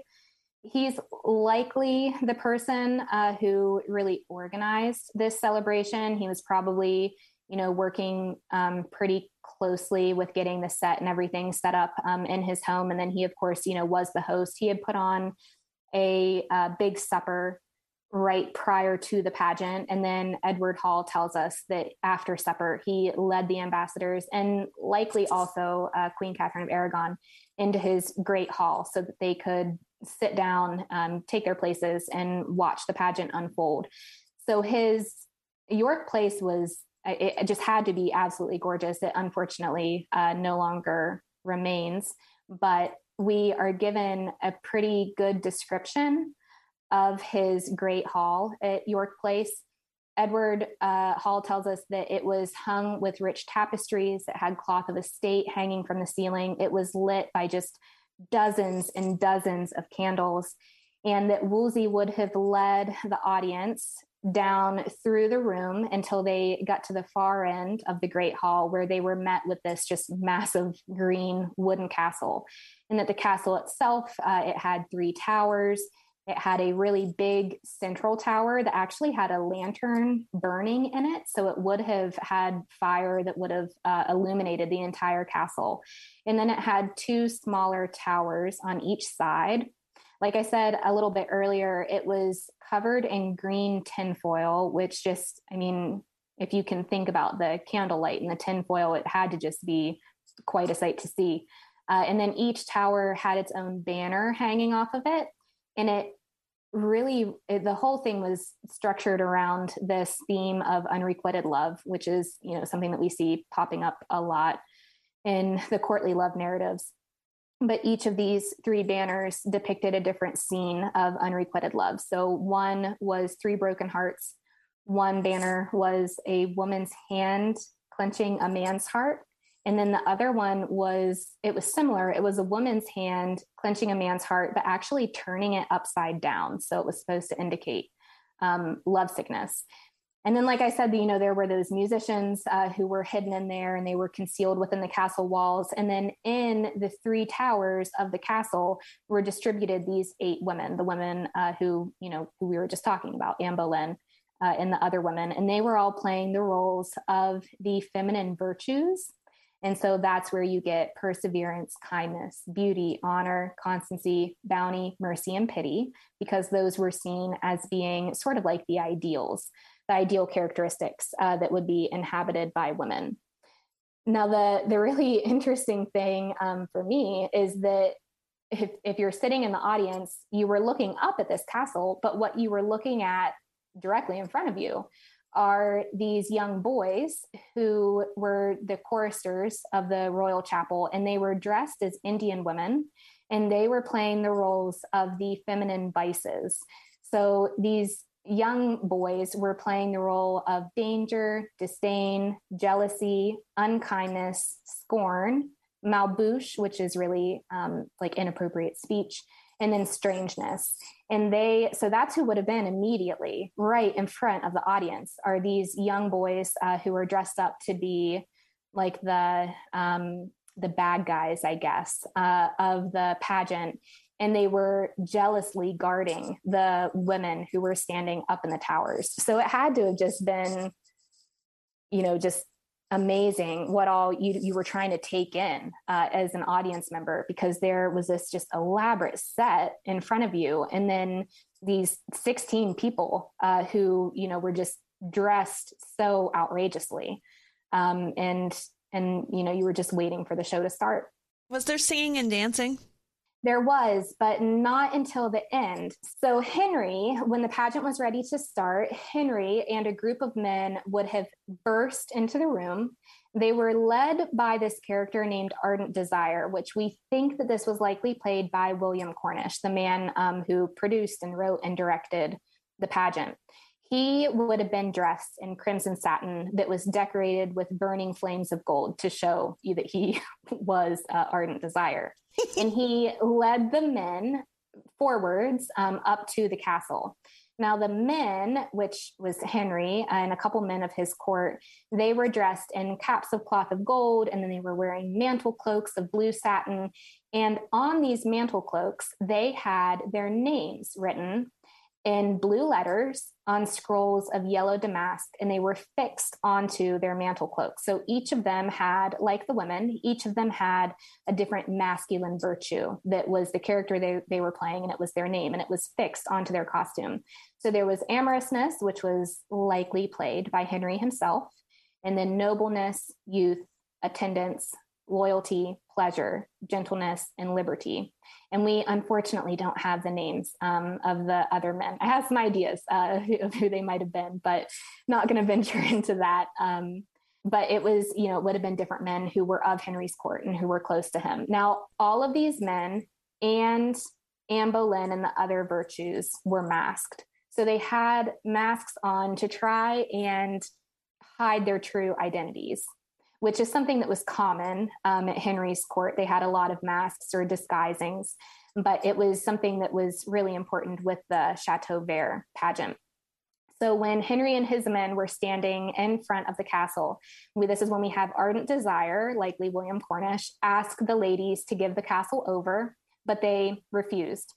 he's likely the person uh, who really organized this celebration. He was probably, you know, working um, pretty closely with getting the set and everything set up um, in his home. And then he, of course, you know, was the host. He had put on a, uh, big supper right prior to the pageant. And then Edward Hall tells us that after supper, he led the ambassadors and likely also uh, Queen Catherine of Aragon into his great hall so that they could sit down, um, take their places, and watch the pageant unfold. So his York Place was it just had to be absolutely gorgeous. It unfortunately uh, no longer remains, but we are given a pretty good description of his great hall at York Place. Edward uh, Hall tells us that it was hung with rich tapestries. that had cloth of estate hanging from the ceiling. It was lit by just dozens and dozens of candles, and that Wolsey would have led the audience down through the room until they got to the far end of the Great Hall, where they were met with this just massive green wooden castle. And that the castle itself, uh, it had three towers. It had a really big central tower that actually had a lantern burning in it. So it would have had fire that would have uh, illuminated the entire castle. And then it had two smaller towers on each side. Like I said a little bit earlier, it was covered in green tinfoil, which just, I mean, if you can think about the candlelight and the tinfoil, it had to just be quite a sight to see. Uh, and then each tower had its own banner hanging off of it. And it really, it, the whole thing was structured around this theme of unrequited love, which is, you know, something that we see popping up a lot in the courtly love narratives. But each of these three banners depicted a different scene of unrequited love. So one was three broken hearts. One banner was a woman's hand clenching a man's heart and then the other one was, it was similar. It was a woman's hand clenching a man's heart, but actually turning it upside down. So it was supposed to indicate um, lovesickness. And then, like I said, you know, there were those musicians uh, who were hidden in there and they were concealed within the castle walls. And then in the three towers of the castle were distributed these eight women, the women uh, who, you know, who we were just talking about, Anne Boleyn uh, and the other women. And they were all playing the roles of the feminine virtues and so that's where you get perseverance, kindness, beauty, honor, constancy, bounty, mercy, and pity, because those were seen as being sort of like the ideals, the ideal characteristics uh, that would be inhabited by women. Now, the, the really interesting thing um, for me is that if, if you're sitting in the audience, you were looking up at this castle, but what you were looking at directly in front of you are these young boys who were the choristers of the royal chapel and they were dressed as indian women and they were playing the roles of the feminine vices so these young boys were playing the role of danger disdain jealousy unkindness scorn malbouche which is really um, like inappropriate speech and then strangeness. And they, so that's who would have been immediately right in front of the audience are these young boys uh, who are dressed up to be like the, um, the bad guys, I guess, uh, of the pageant. And they were jealously guarding the women who were standing up in the towers. So it had to have just been, you know, just amazing what all you you were trying to take in uh, as an audience member because there was this just elaborate set in front of you and then these 16 people uh, who you know were just dressed so outrageously um, and and you know you were just waiting for the show to start was there singing and dancing there was, but not until the end. So, Henry, when the pageant was ready to start, Henry and a group of men would have burst into the room. They were led by this character named Ardent Desire, which we think that this was likely played by William Cornish, the man um, who produced and wrote and directed the pageant he would have been dressed in crimson satin that was decorated with burning flames of gold to show you that he was uh, ardent desire. and he led the men forwards um, up to the castle. Now, the men, which was Henry and a couple men of his court, they were dressed in caps of cloth of gold, and then they were wearing mantle cloaks of blue satin. And on these mantle cloaks, they had their names written in blue letters on scrolls of yellow damask and they were fixed onto their mantle cloaks. So each of them had, like the women, each of them had a different masculine virtue that was the character they, they were playing and it was their name and it was fixed onto their costume. So there was amorousness, which was likely played by Henry himself, and then nobleness, youth, attendance, loyalty, pleasure, gentleness, and liberty. And we unfortunately don't have the names um, of the other men. I have some ideas uh, of who they might have been, but not going to venture into that. Um, but it was, you know, it would have been different men who were of Henry's court and who were close to him. Now, all of these men and Anne Boleyn and the other virtues were masked. So they had masks on to try and hide their true identities which is something that was common um, at Henry's court. They had a lot of masks or disguisings, but it was something that was really important with the Chateau Vert pageant. So when Henry and his men were standing in front of the castle, we, this is when we have ardent desire, likely William Cornish, ask the ladies to give the castle over, but they refused.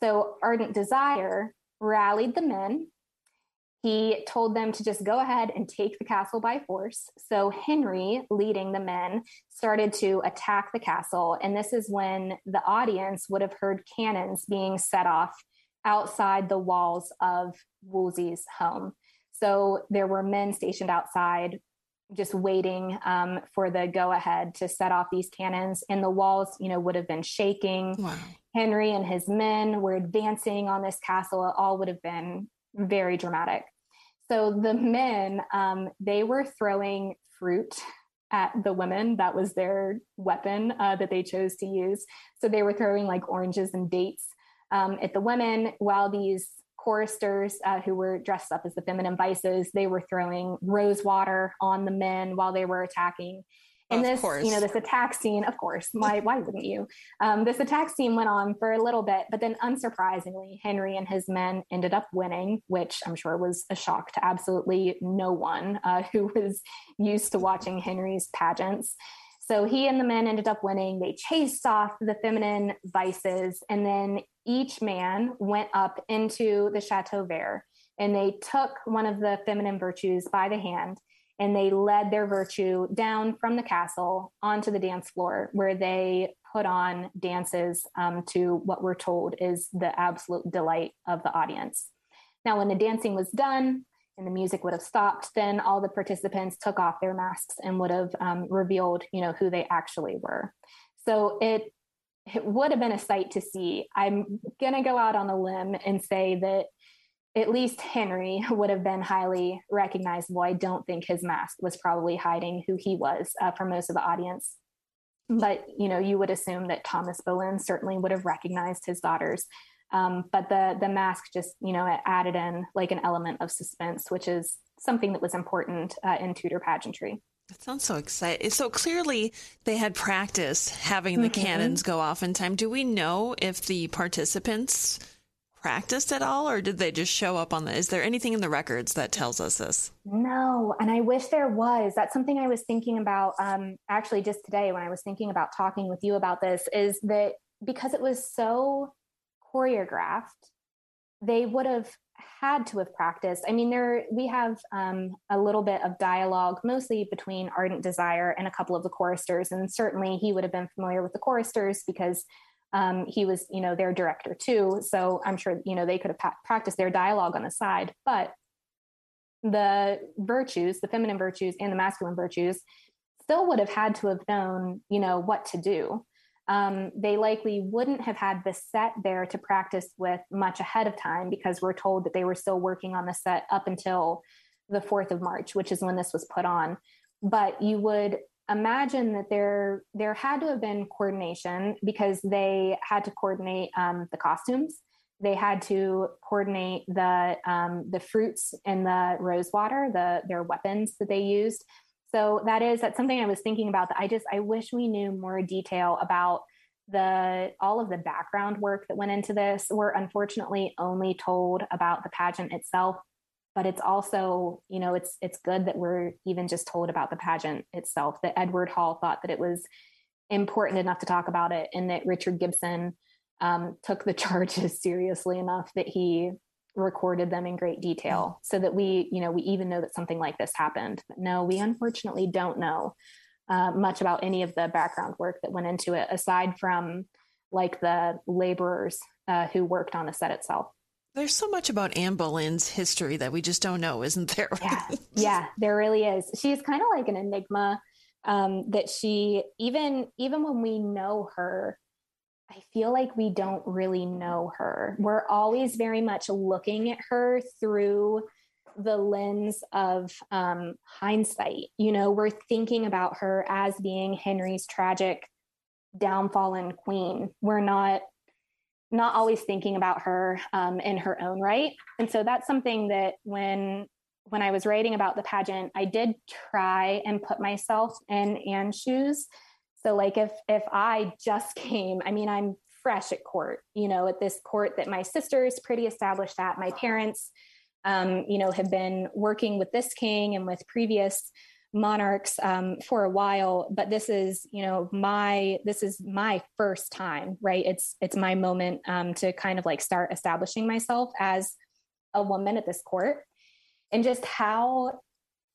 So Ardent Desire rallied the men. He told them to just go ahead and take the castle by force. So Henry, leading the men, started to attack the castle. And this is when the audience would have heard cannons being set off outside the walls of Wolsey's home. So there were men stationed outside just waiting um, for the go ahead to set off these cannons and the walls you know would have been shaking wow. henry and his men were advancing on this castle it all would have been very dramatic. So the men um, they were throwing fruit at the women. That was their weapon uh, that they chose to use. So they were throwing like oranges and dates um, at the women while these choristers uh, who were dressed up as the feminine vices they were throwing rose water on the men while they were attacking and this you know this attack scene of course why why wouldn't you? Um, this attack scene went on for a little bit but then unsurprisingly henry and his men ended up winning which i'm sure was a shock to absolutely no one uh, who was used to watching henry's pageants. So he and the men ended up winning. They chased off the feminine vices, and then each man went up into the Chateau Vert and they took one of the feminine virtues by the hand and they led their virtue down from the castle onto the dance floor where they put on dances um, to what we're told is the absolute delight of the audience. Now, when the dancing was done, and the music would have stopped, then all the participants took off their masks and would have um, revealed, you know, who they actually were. So it it would have been a sight to see. I'm going to go out on a limb and say that at least Henry would have been highly recognizable. I don't think his mask was probably hiding who he was uh, for most of the audience. But you know, you would assume that Thomas Boleyn certainly would have recognized his daughters. Um, but the the mask just you know it added in like an element of suspense, which is something that was important uh, in Tudor pageantry. That sounds so exciting. So clearly, they had practice having the mm-hmm. cannons go off in time. Do we know if the participants practiced at all, or did they just show up on the? Is there anything in the records that tells us this? No, and I wish there was. That's something I was thinking about. Um, actually, just today when I was thinking about talking with you about this, is that because it was so choreographed, they would have had to have practiced. I mean, there we have um, a little bit of dialogue, mostly between Ardent Desire and a couple of the choristers, and certainly he would have been familiar with the choristers because um, he was, you know, their director too. So I'm sure you know they could have practiced their dialogue on the side, but the virtues, the feminine virtues and the masculine virtues, still would have had to have known, you know, what to do um, they likely wouldn't have had the set there to practice with much ahead of time because we're told that they were still working on the set up until the 4th of March, which is when this was put on. But you would imagine that there there had to have been coordination because they had to coordinate um, the costumes. They had to coordinate the um, the fruits and the rose water, the their weapons that they used so that is that's something I was thinking about that I just I wish we knew more detail about the all of the background work that went into this. We're unfortunately only told about the pageant itself, but it's also, you know, it's it's good that we're even just told about the pageant itself. That Edward Hall thought that it was important enough to talk about it, and that Richard Gibson um, took the charges seriously enough that he recorded them in great detail so that we you know we even know that something like this happened but no we unfortunately don't know uh, much about any of the background work that went into it aside from like the laborers uh, who worked on the set itself there's so much about Anne Boleyn's history that we just don't know, isn't there? yeah, yeah, there really is. She's kind of like an enigma. Um, that she even even when we know her, I feel like we don't really know her. We're always very much looking at her through the lens of um, hindsight. You know, we're thinking about her as being Henry's tragic downfallen queen. We're not not always thinking about her um, in her own right, and so that's something that when when I was writing about the pageant, I did try and put myself in Anne's shoes so like if if I just came, I mean I'm fresh at court, you know, at this court that my sister is pretty established at. My parents um, you know, have been working with this king and with previous monarchs um, for a while but this is you know my this is my first time right? It's it's my moment um, to kind of like start establishing myself as a woman at this court. And just how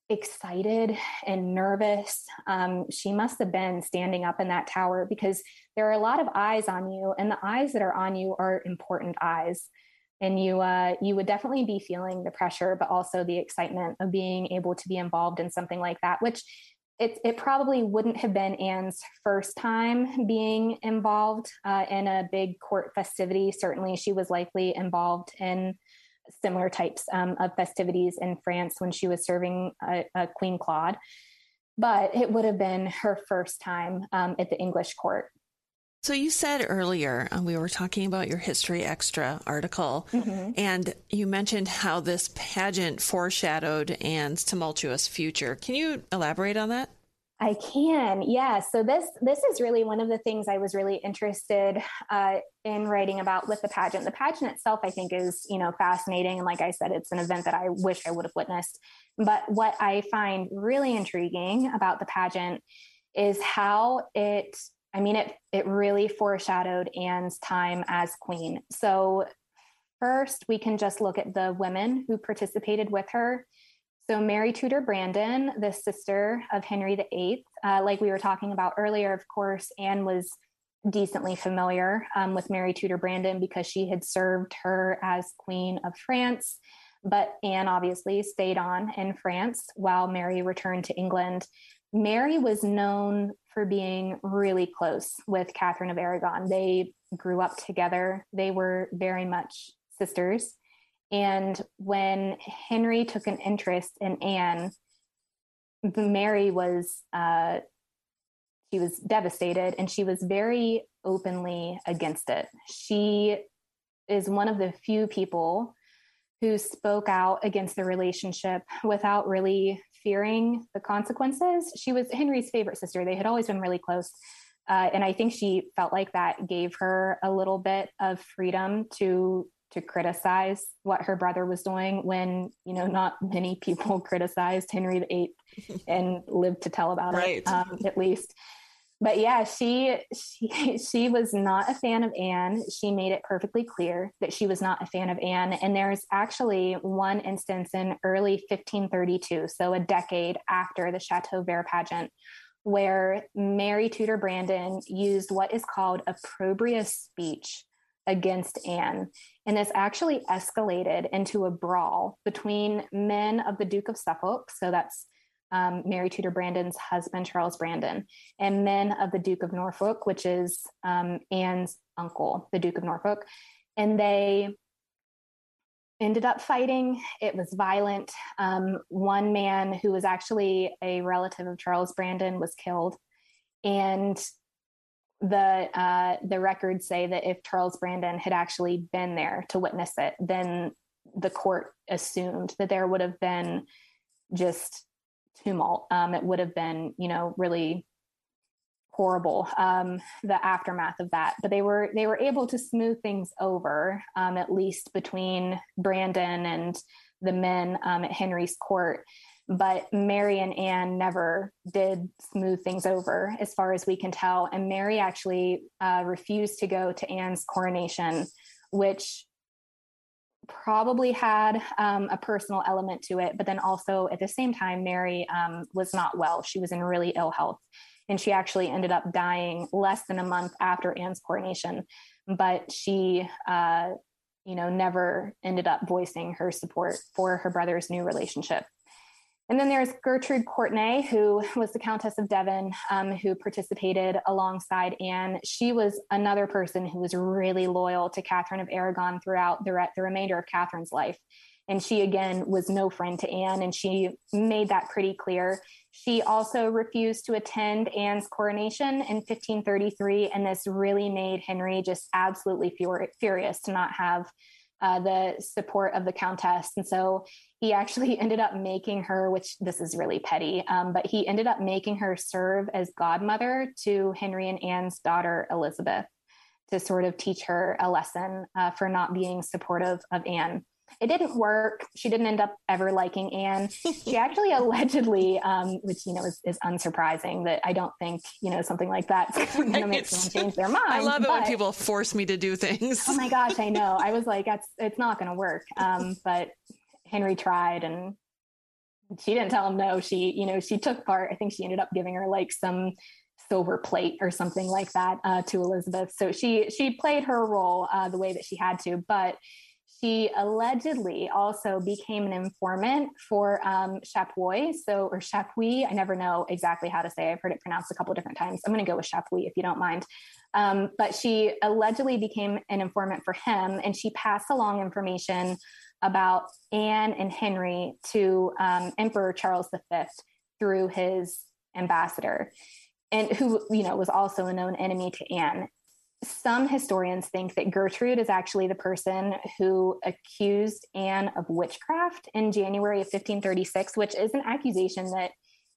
excited and nervous um, she must have been standing up in that tower because there are a lot of eyes on you and the eyes that are on you are important eyes and you uh, you would definitely be feeling the pressure, but also the excitement of being able to be involved in something like that, which it, it probably wouldn't have been Anne's first time being involved uh, in a big court festivity. Certainly, she was likely involved in similar types um, of festivities in France when she was serving a, a Queen Claude. But it would have been her first time um, at the English court. So you said earlier uh, we were talking about your History Extra article, mm-hmm. and you mentioned how this pageant foreshadowed Anne's tumultuous future. Can you elaborate on that? I can, yeah. So this this is really one of the things I was really interested uh, in writing about with the pageant. The pageant itself, I think, is you know fascinating, and like I said, it's an event that I wish I would have witnessed. But what I find really intriguing about the pageant is how it I mean, it it really foreshadowed Anne's time as queen. So first, we can just look at the women who participated with her. So Mary Tudor Brandon, the sister of Henry VIII, uh, like we were talking about earlier, of course, Anne was decently familiar um, with Mary Tudor Brandon because she had served her as Queen of France. But Anne obviously stayed on in France while Mary returned to England. Mary was known for being really close with Catherine of Aragon. They grew up together, they were very much sisters. And when Henry took an interest in Anne, Mary was uh, she was devastated and she was very openly against it. She is one of the few people who spoke out against the relationship without really fearing the consequences. She was Henry's favorite sister. They had always been really close. Uh, and I think she felt like that gave her a little bit of freedom to to criticize what her brother was doing when you know not many people criticized Henry VIII and lived to tell about right. it um, at least but yeah, she she she was not a fan of Anne. She made it perfectly clear that she was not a fan of Anne. And there's actually one instance in early 1532, so a decade after the Chateau Vert pageant, where Mary Tudor Brandon used what is called opprobrious speech against Anne. And this actually escalated into a brawl between men of the Duke of Suffolk. So that's um, Mary Tudor Brandon's husband, Charles Brandon, and men of the Duke of Norfolk, which is um, Anne's uncle, the Duke of Norfolk. And they ended up fighting. It was violent. Um, one man who was actually a relative of Charles Brandon was killed. And the uh, the records say that if Charles Brandon had actually been there to witness it, then the court assumed that there would have been just tumult. Um, it would have been, you know, really horrible um, the aftermath of that. But they were they were able to smooth things over, um, at least between Brandon and the men um, at Henry's court. But Mary and Anne never did smooth things over, as far as we can tell. And Mary actually uh, refused to go to Anne's coronation, which probably had um, a personal element to it, but then also at the same time, Mary um, was not well. She was in really ill health. And she actually ended up dying less than a month after Anne's coronation. But she, uh, you know, never ended up voicing her support for her brother's new relationship. And then there's Gertrude Courtenay, who was the Countess of Devon, um, who participated alongside Anne. She was another person who was really loyal to Catherine of Aragon throughout the, re- the remainder of Catherine's life. And she, again, was no friend to Anne, and she made that pretty clear. She also refused to attend Anne's coronation in 1533, and this really made Henry just absolutely fur- furious to not have uh, the support of the countess. And so he actually ended up making her, which this is really petty, um, but he ended up making her serve as godmother to Henry and Anne's daughter, Elizabeth, to sort of teach her a lesson uh, for not being supportive of Anne. it didn't work. She didn't end up ever liking Anne. She actually allegedly, um, which you know is, is, unsurprising that I don't think you know something like that's going to make someone change their mind. I love it but, when people force me to do things. oh my gosh, I know. I was like, that's it's not going to work. Um, but Henry tried, and she didn't tell him no. She you know she took part. I think she ended up giving her like some silver plate or something like that uh, to Elizabeth. So she she played her role uh, the way that she had to, but she allegedly also became an informant for um, Chapuis, so or Chapuis. I never know exactly how to say. I've heard it pronounced a couple different times. I'm going to go with Chapuis if you don't mind. Um, but she allegedly became an informant for him, and she passed along information about Anne and Henry to um, Emperor Charles V through his ambassador and who you know was also a known enemy to Anne. Some historians think that Gertrude is actually the person who accused Anne of witchcraft in January of 1536, which is an accusation that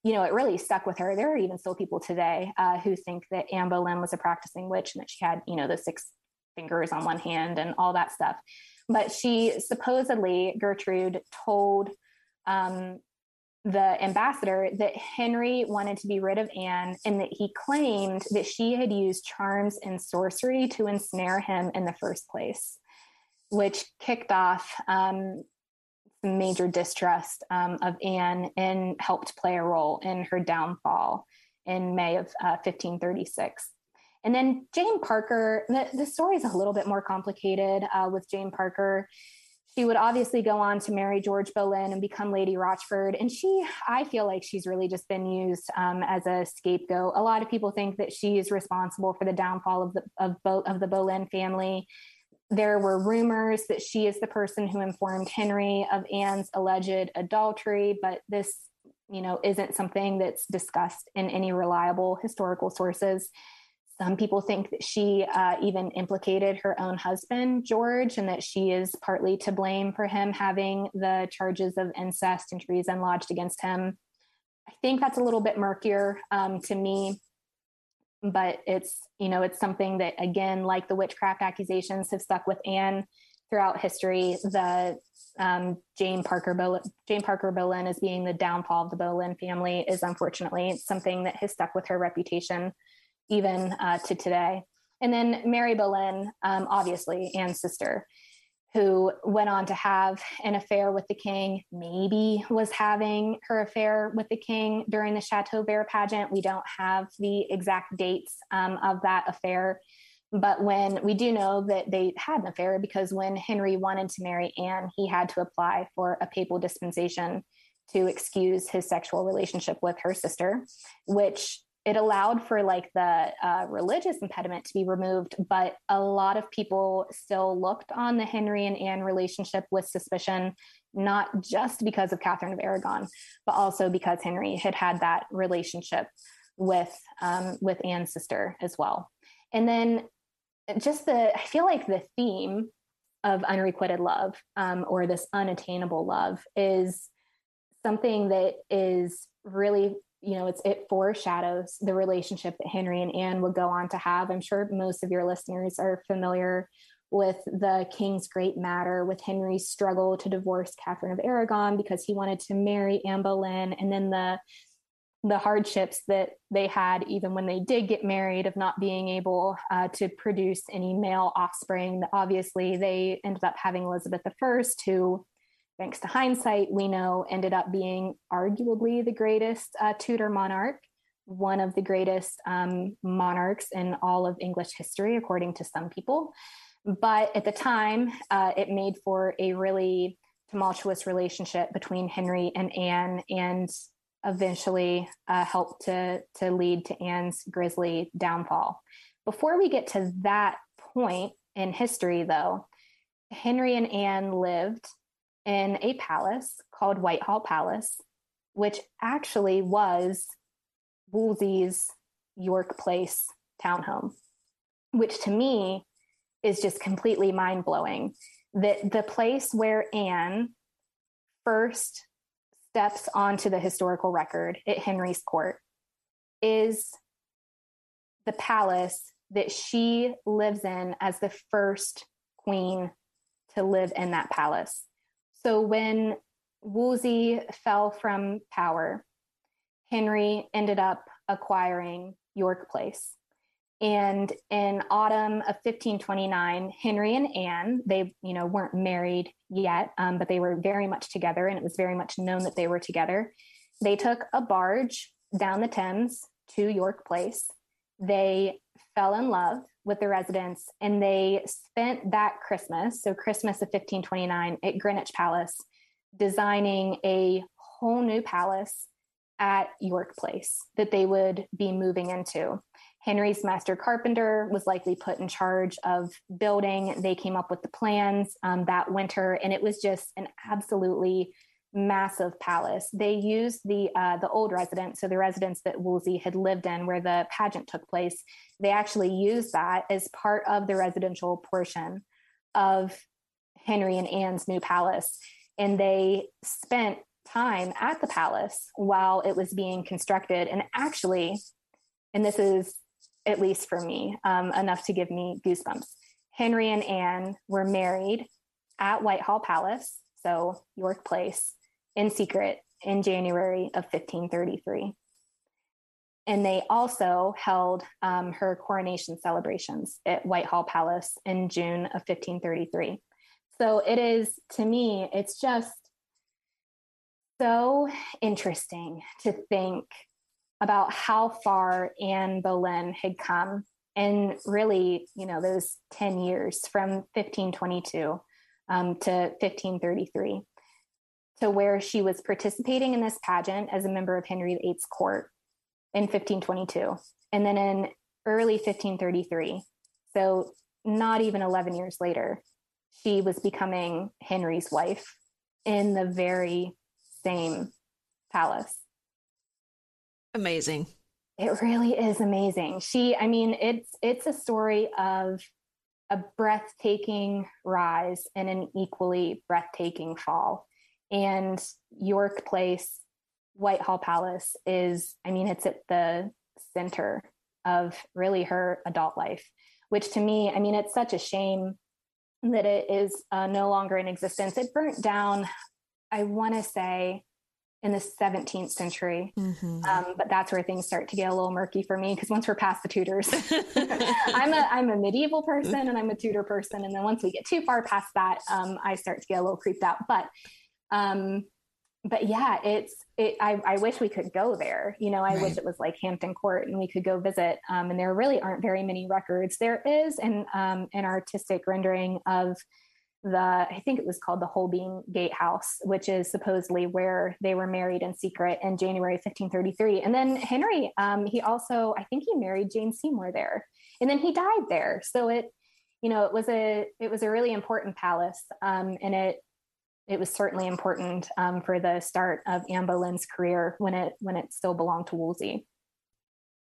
you know it really stuck with her. There are even still people today uh, who think that Anne Boleyn was a practicing witch and that she had you know the six fingers on one hand and all that stuff. But she supposedly Gertrude told um, the ambassador that Henry wanted to be rid of Anne and that he claimed that she had used charms and sorcery to ensnare him in the first place, which kicked off um, major distrust um, of Anne and helped play a role in her downfall in May of uh, 1536. And then Jane Parker, the, the story is a little bit more complicated uh, with Jane Parker she would obviously go on to marry George Boleyn and become Lady Rochford. And she, I feel like she's really just been used um, as a scapegoat. A lot of people think that she is responsible for the downfall of the of, Bo- of the Boleyn family. There were rumors that she is the person who informed Henry of Anne's alleged adultery, but this, you know, isn't something that's discussed in any reliable historical sources. Some people think that she uh, even implicated her own husband, George, and that she is partly to blame for him having the charges of incest and treason lodged against him. I think that's a little bit murkier um, to me, but it's you know it's something that again, like the witchcraft accusations, have stuck with Anne throughout history. The um, Jane Parker Boleyn, Jane Parker Boleyn as being the downfall of the Boleyn family is unfortunately something that has stuck with her reputation even uh, to today. And then Mary Boleyn, um, obviously, Anne's sister, who went on to have an affair with the king, maybe was having her affair with the king during the Chateau Vert pageant. We don't have the exact dates um, of that affair. But when we do know that they had an affair, because when Henry wanted to marry Anne, he had to apply for a papal dispensation to excuse his sexual relationship with her sister, which it allowed for like the uh, religious impediment to be removed, but a lot of people still looked on the Henry and Anne relationship with suspicion, not just because of Catherine of Aragon, but also because Henry had had that relationship with um, with Anne's sister as well. And then just the, I feel like the theme of unrequited love um, or this unattainable love is something that is really you know, it's it foreshadows the relationship that Henry and Anne would go on to have. I'm sure most of your listeners are familiar with the King's Great Matter, with Henry's struggle to divorce Catherine of Aragon because he wanted to marry Anne Boleyn, and then the the hardships that they had even when they did get married of not being able uh, to produce any male offspring. Obviously, they ended up having Elizabeth I, who thanks to hindsight, we know ended up being arguably the greatest uh, Tudor monarch, one of the greatest um, monarchs in all of English history, according to some people. But at the time, uh, it made for a really tumultuous relationship between Henry and Anne, and eventually uh, helped to, to lead to Anne's grisly downfall. Before we get to that point in history, though, Henry and Anne lived in a palace called Whitehall Palace, which actually was Wolsey's York Place townhome, which to me is just completely mind blowing. That the place where Anne first steps onto the historical record at Henry's court is the palace that she lives in as the first queen to live in that palace so when Wolsey fell from power, Henry ended up acquiring York Place. And in autumn of 1529, Henry and Anne, they, you know, weren't married yet, um, but they were very much together, and it was very much known that they were together. They took a barge down the Thames to York Place. They fell in love with the residence, and they spent that Christmas, so Christmas of 1529, at Greenwich Palace, designing a whole new palace at York Place that they would be moving into. Henry's master carpenter was likely put in charge of building. They came up with the plans um, that winter, and it was just an absolutely massive palace. They used the uh, the old residence, so the residence that Wolsey had lived in, where the pageant took place. They actually used that as part of the residential portion of Henry and Anne's new palace, and they spent time at the palace while it was being constructed. And actually, and this is at least for me, um, enough to give me goosebumps. Henry and Anne were married at Whitehall Palace, so York Place, in secret in January of 1533. And they also held um, her coronation celebrations at Whitehall Palace in June of 1533. So it is, to me, it's just so interesting to think about how far Anne Boleyn had come in really, you know, those 10 years from 1522 um, to 1533 to where she was participating in this pageant as a member of Henry VIII's court in 1522. And then in early 1533, so not even 11 years later, she was becoming Henry's wife in the very same palace. Amazing. It really is amazing. She, I mean, it's it's a story of a breathtaking rise and an equally breathtaking fall. And York Place, Whitehall Palace is, I mean, it's at the center of really her adult life, which to me, I mean, it's such a shame that it is uh, no longer in existence. It burnt down, I want to say, in the 17th century. Mm-hmm. Um, but that's where things start to get a little murky for me because once we're past the Tudors, I'm a I'm a medieval person and I'm a Tudor person, and then once we get too far past that, um, I start to get a little creeped out. But um, but yeah, it's it. I, I wish we could go there. You know, I right. wish it was like Hampton Court and we could go visit. Um, and there really aren't very many records. There is an um, an artistic rendering of the I think it was called the Holbein Gatehouse, which is supposedly where they were married in secret in January 1533. And then Henry, um, he also I think he married Jane Seymour there, and then he died there. So it, you know, it was a it was a really important palace, um, and it it was certainly important um, for the start of Anne Boleyn's career when it when it still belonged to Wolsey.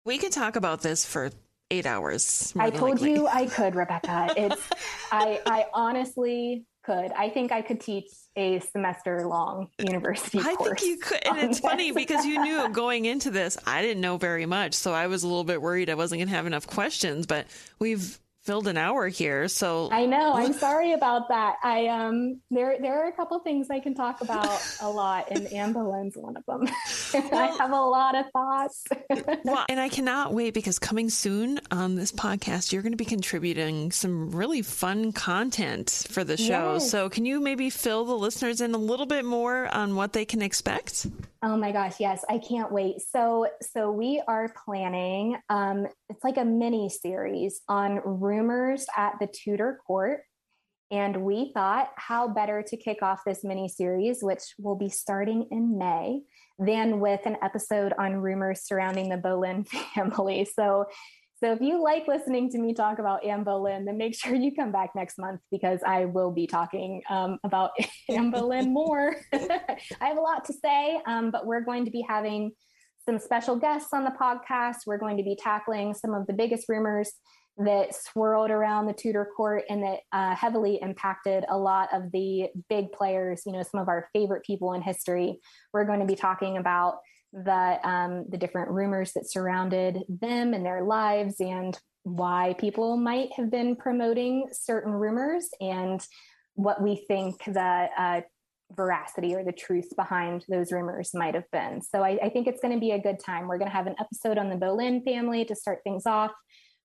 We could talk about this for eight hours. I told likely. you I could, Rebecca. It's I I honestly could. I think I could teach a semester long university I think you could. And it's this. funny because you knew going into this, I didn't know very much. So I was a little bit worried I wasn't going to have enough questions, but we've filled an hour here. So I know. I'm sorry about that. I um there there are a couple things I can talk about a lot, and Anne Boleyn's one of them. I have a lot of thoughts. well, and I cannot wait because coming soon on this podcast, you're going to be contributing some really fun content for the show. Yes. So can you maybe fill the listeners in a little bit more on what they can expect? Oh my gosh, yes, I can't wait. So so we are planning um it's like a mini series on rumors at the Tudor court. And we thought how better to kick off this mini series, which will be starting in May, than with an episode on rumors surrounding the Boleyn family. So so if you like listening to me talk about Anne Boleyn, then make sure you come back next month because I will be talking um, about Anne Boleyn more. I have a lot to say, um, but we're going to be having some special guests on the podcast. We're going to be tackling some of the biggest rumors that swirled around the Tudor court and that uh, heavily impacted a lot of the big players, you know, some of our favorite people in history. We're going to be talking about the um, the different rumors that surrounded them and their lives and why people might have been promoting certain rumors and what we think the uh, veracity or the truth behind those rumors might have been. So I, I think it's going to be a good time. We're going to have an episode on the Boleyn family to start things off.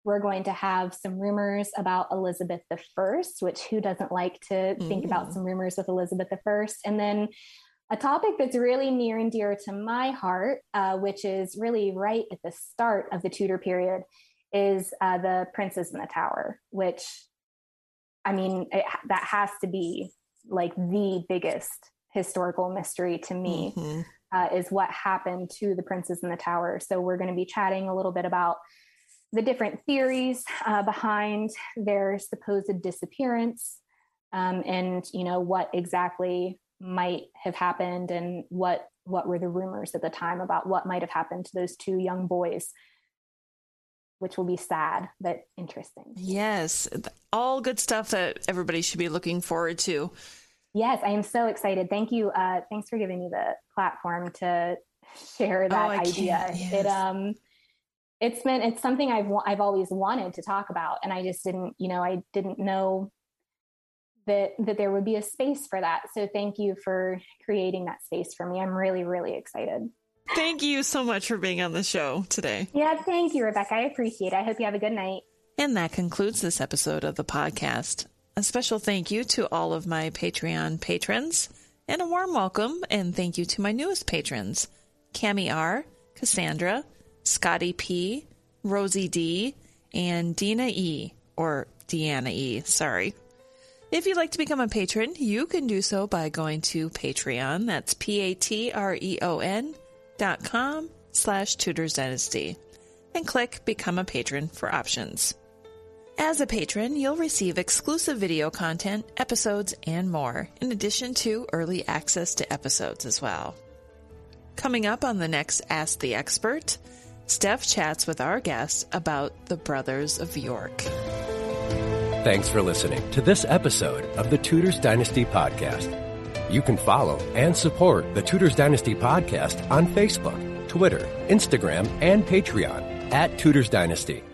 We're going to have some rumors about Elizabeth I, which who doesn't like to mm. think about mm. some rumors with Elizabeth I? And then a topic that's really near and dear to my heart, uh, which is really right at the start of the Tudor period, is uh, the Princes in the Tower, which I mean, it, that has to be like the biggest historical mystery to me mm-hmm. uh, is what happened to the princes in the tower. So we're going to be chatting a little bit about the different theories uh, behind their supposed disappearance um, and you know what exactly might have happened and what what were the rumors at the time about what might have happened to those two young boys which will be sad but interesting. Yes all good stuff that everybody should be looking forward to. Yes i am so excited. Thank you uh, thanks for giving me the platform to share that oh, idea. yes. it um it's been it's something I've I've always wanted to talk about, and I just didn't you know I didn't know that that there would be a space for that. So thank you for creating that space for me. I'm really really excited. Thank you so much for being on the show today. Yeah, thank you, Rebecca. I appreciate it. I hope you have a good night. And that concludes this episode of the podcast. A special thank you to all of my Patreon patrons, and a warm welcome and thank you to my newest patrons, Cami R, Cassandra. Scotty P, Rosie D, and Dina E, or Deanna E, sorry. If you'd like to become a patron, you can do so by going to Patreon. That's P-A-T-R-E-O-N dot com slash Tudors Dynasty and click Become a Patron for options. As a patron, you'll receive exclusive video content, episodes, and more, in addition to early access to episodes as well. Coming up on the next Ask the Expert, Steph chats with our guest about the Brothers of York. Thanks for listening to this episode of the Tudors Dynasty Podcast. You can follow and support the Tudors Dynasty Podcast on Facebook, Twitter, Instagram, and Patreon at Tudors Dynasty.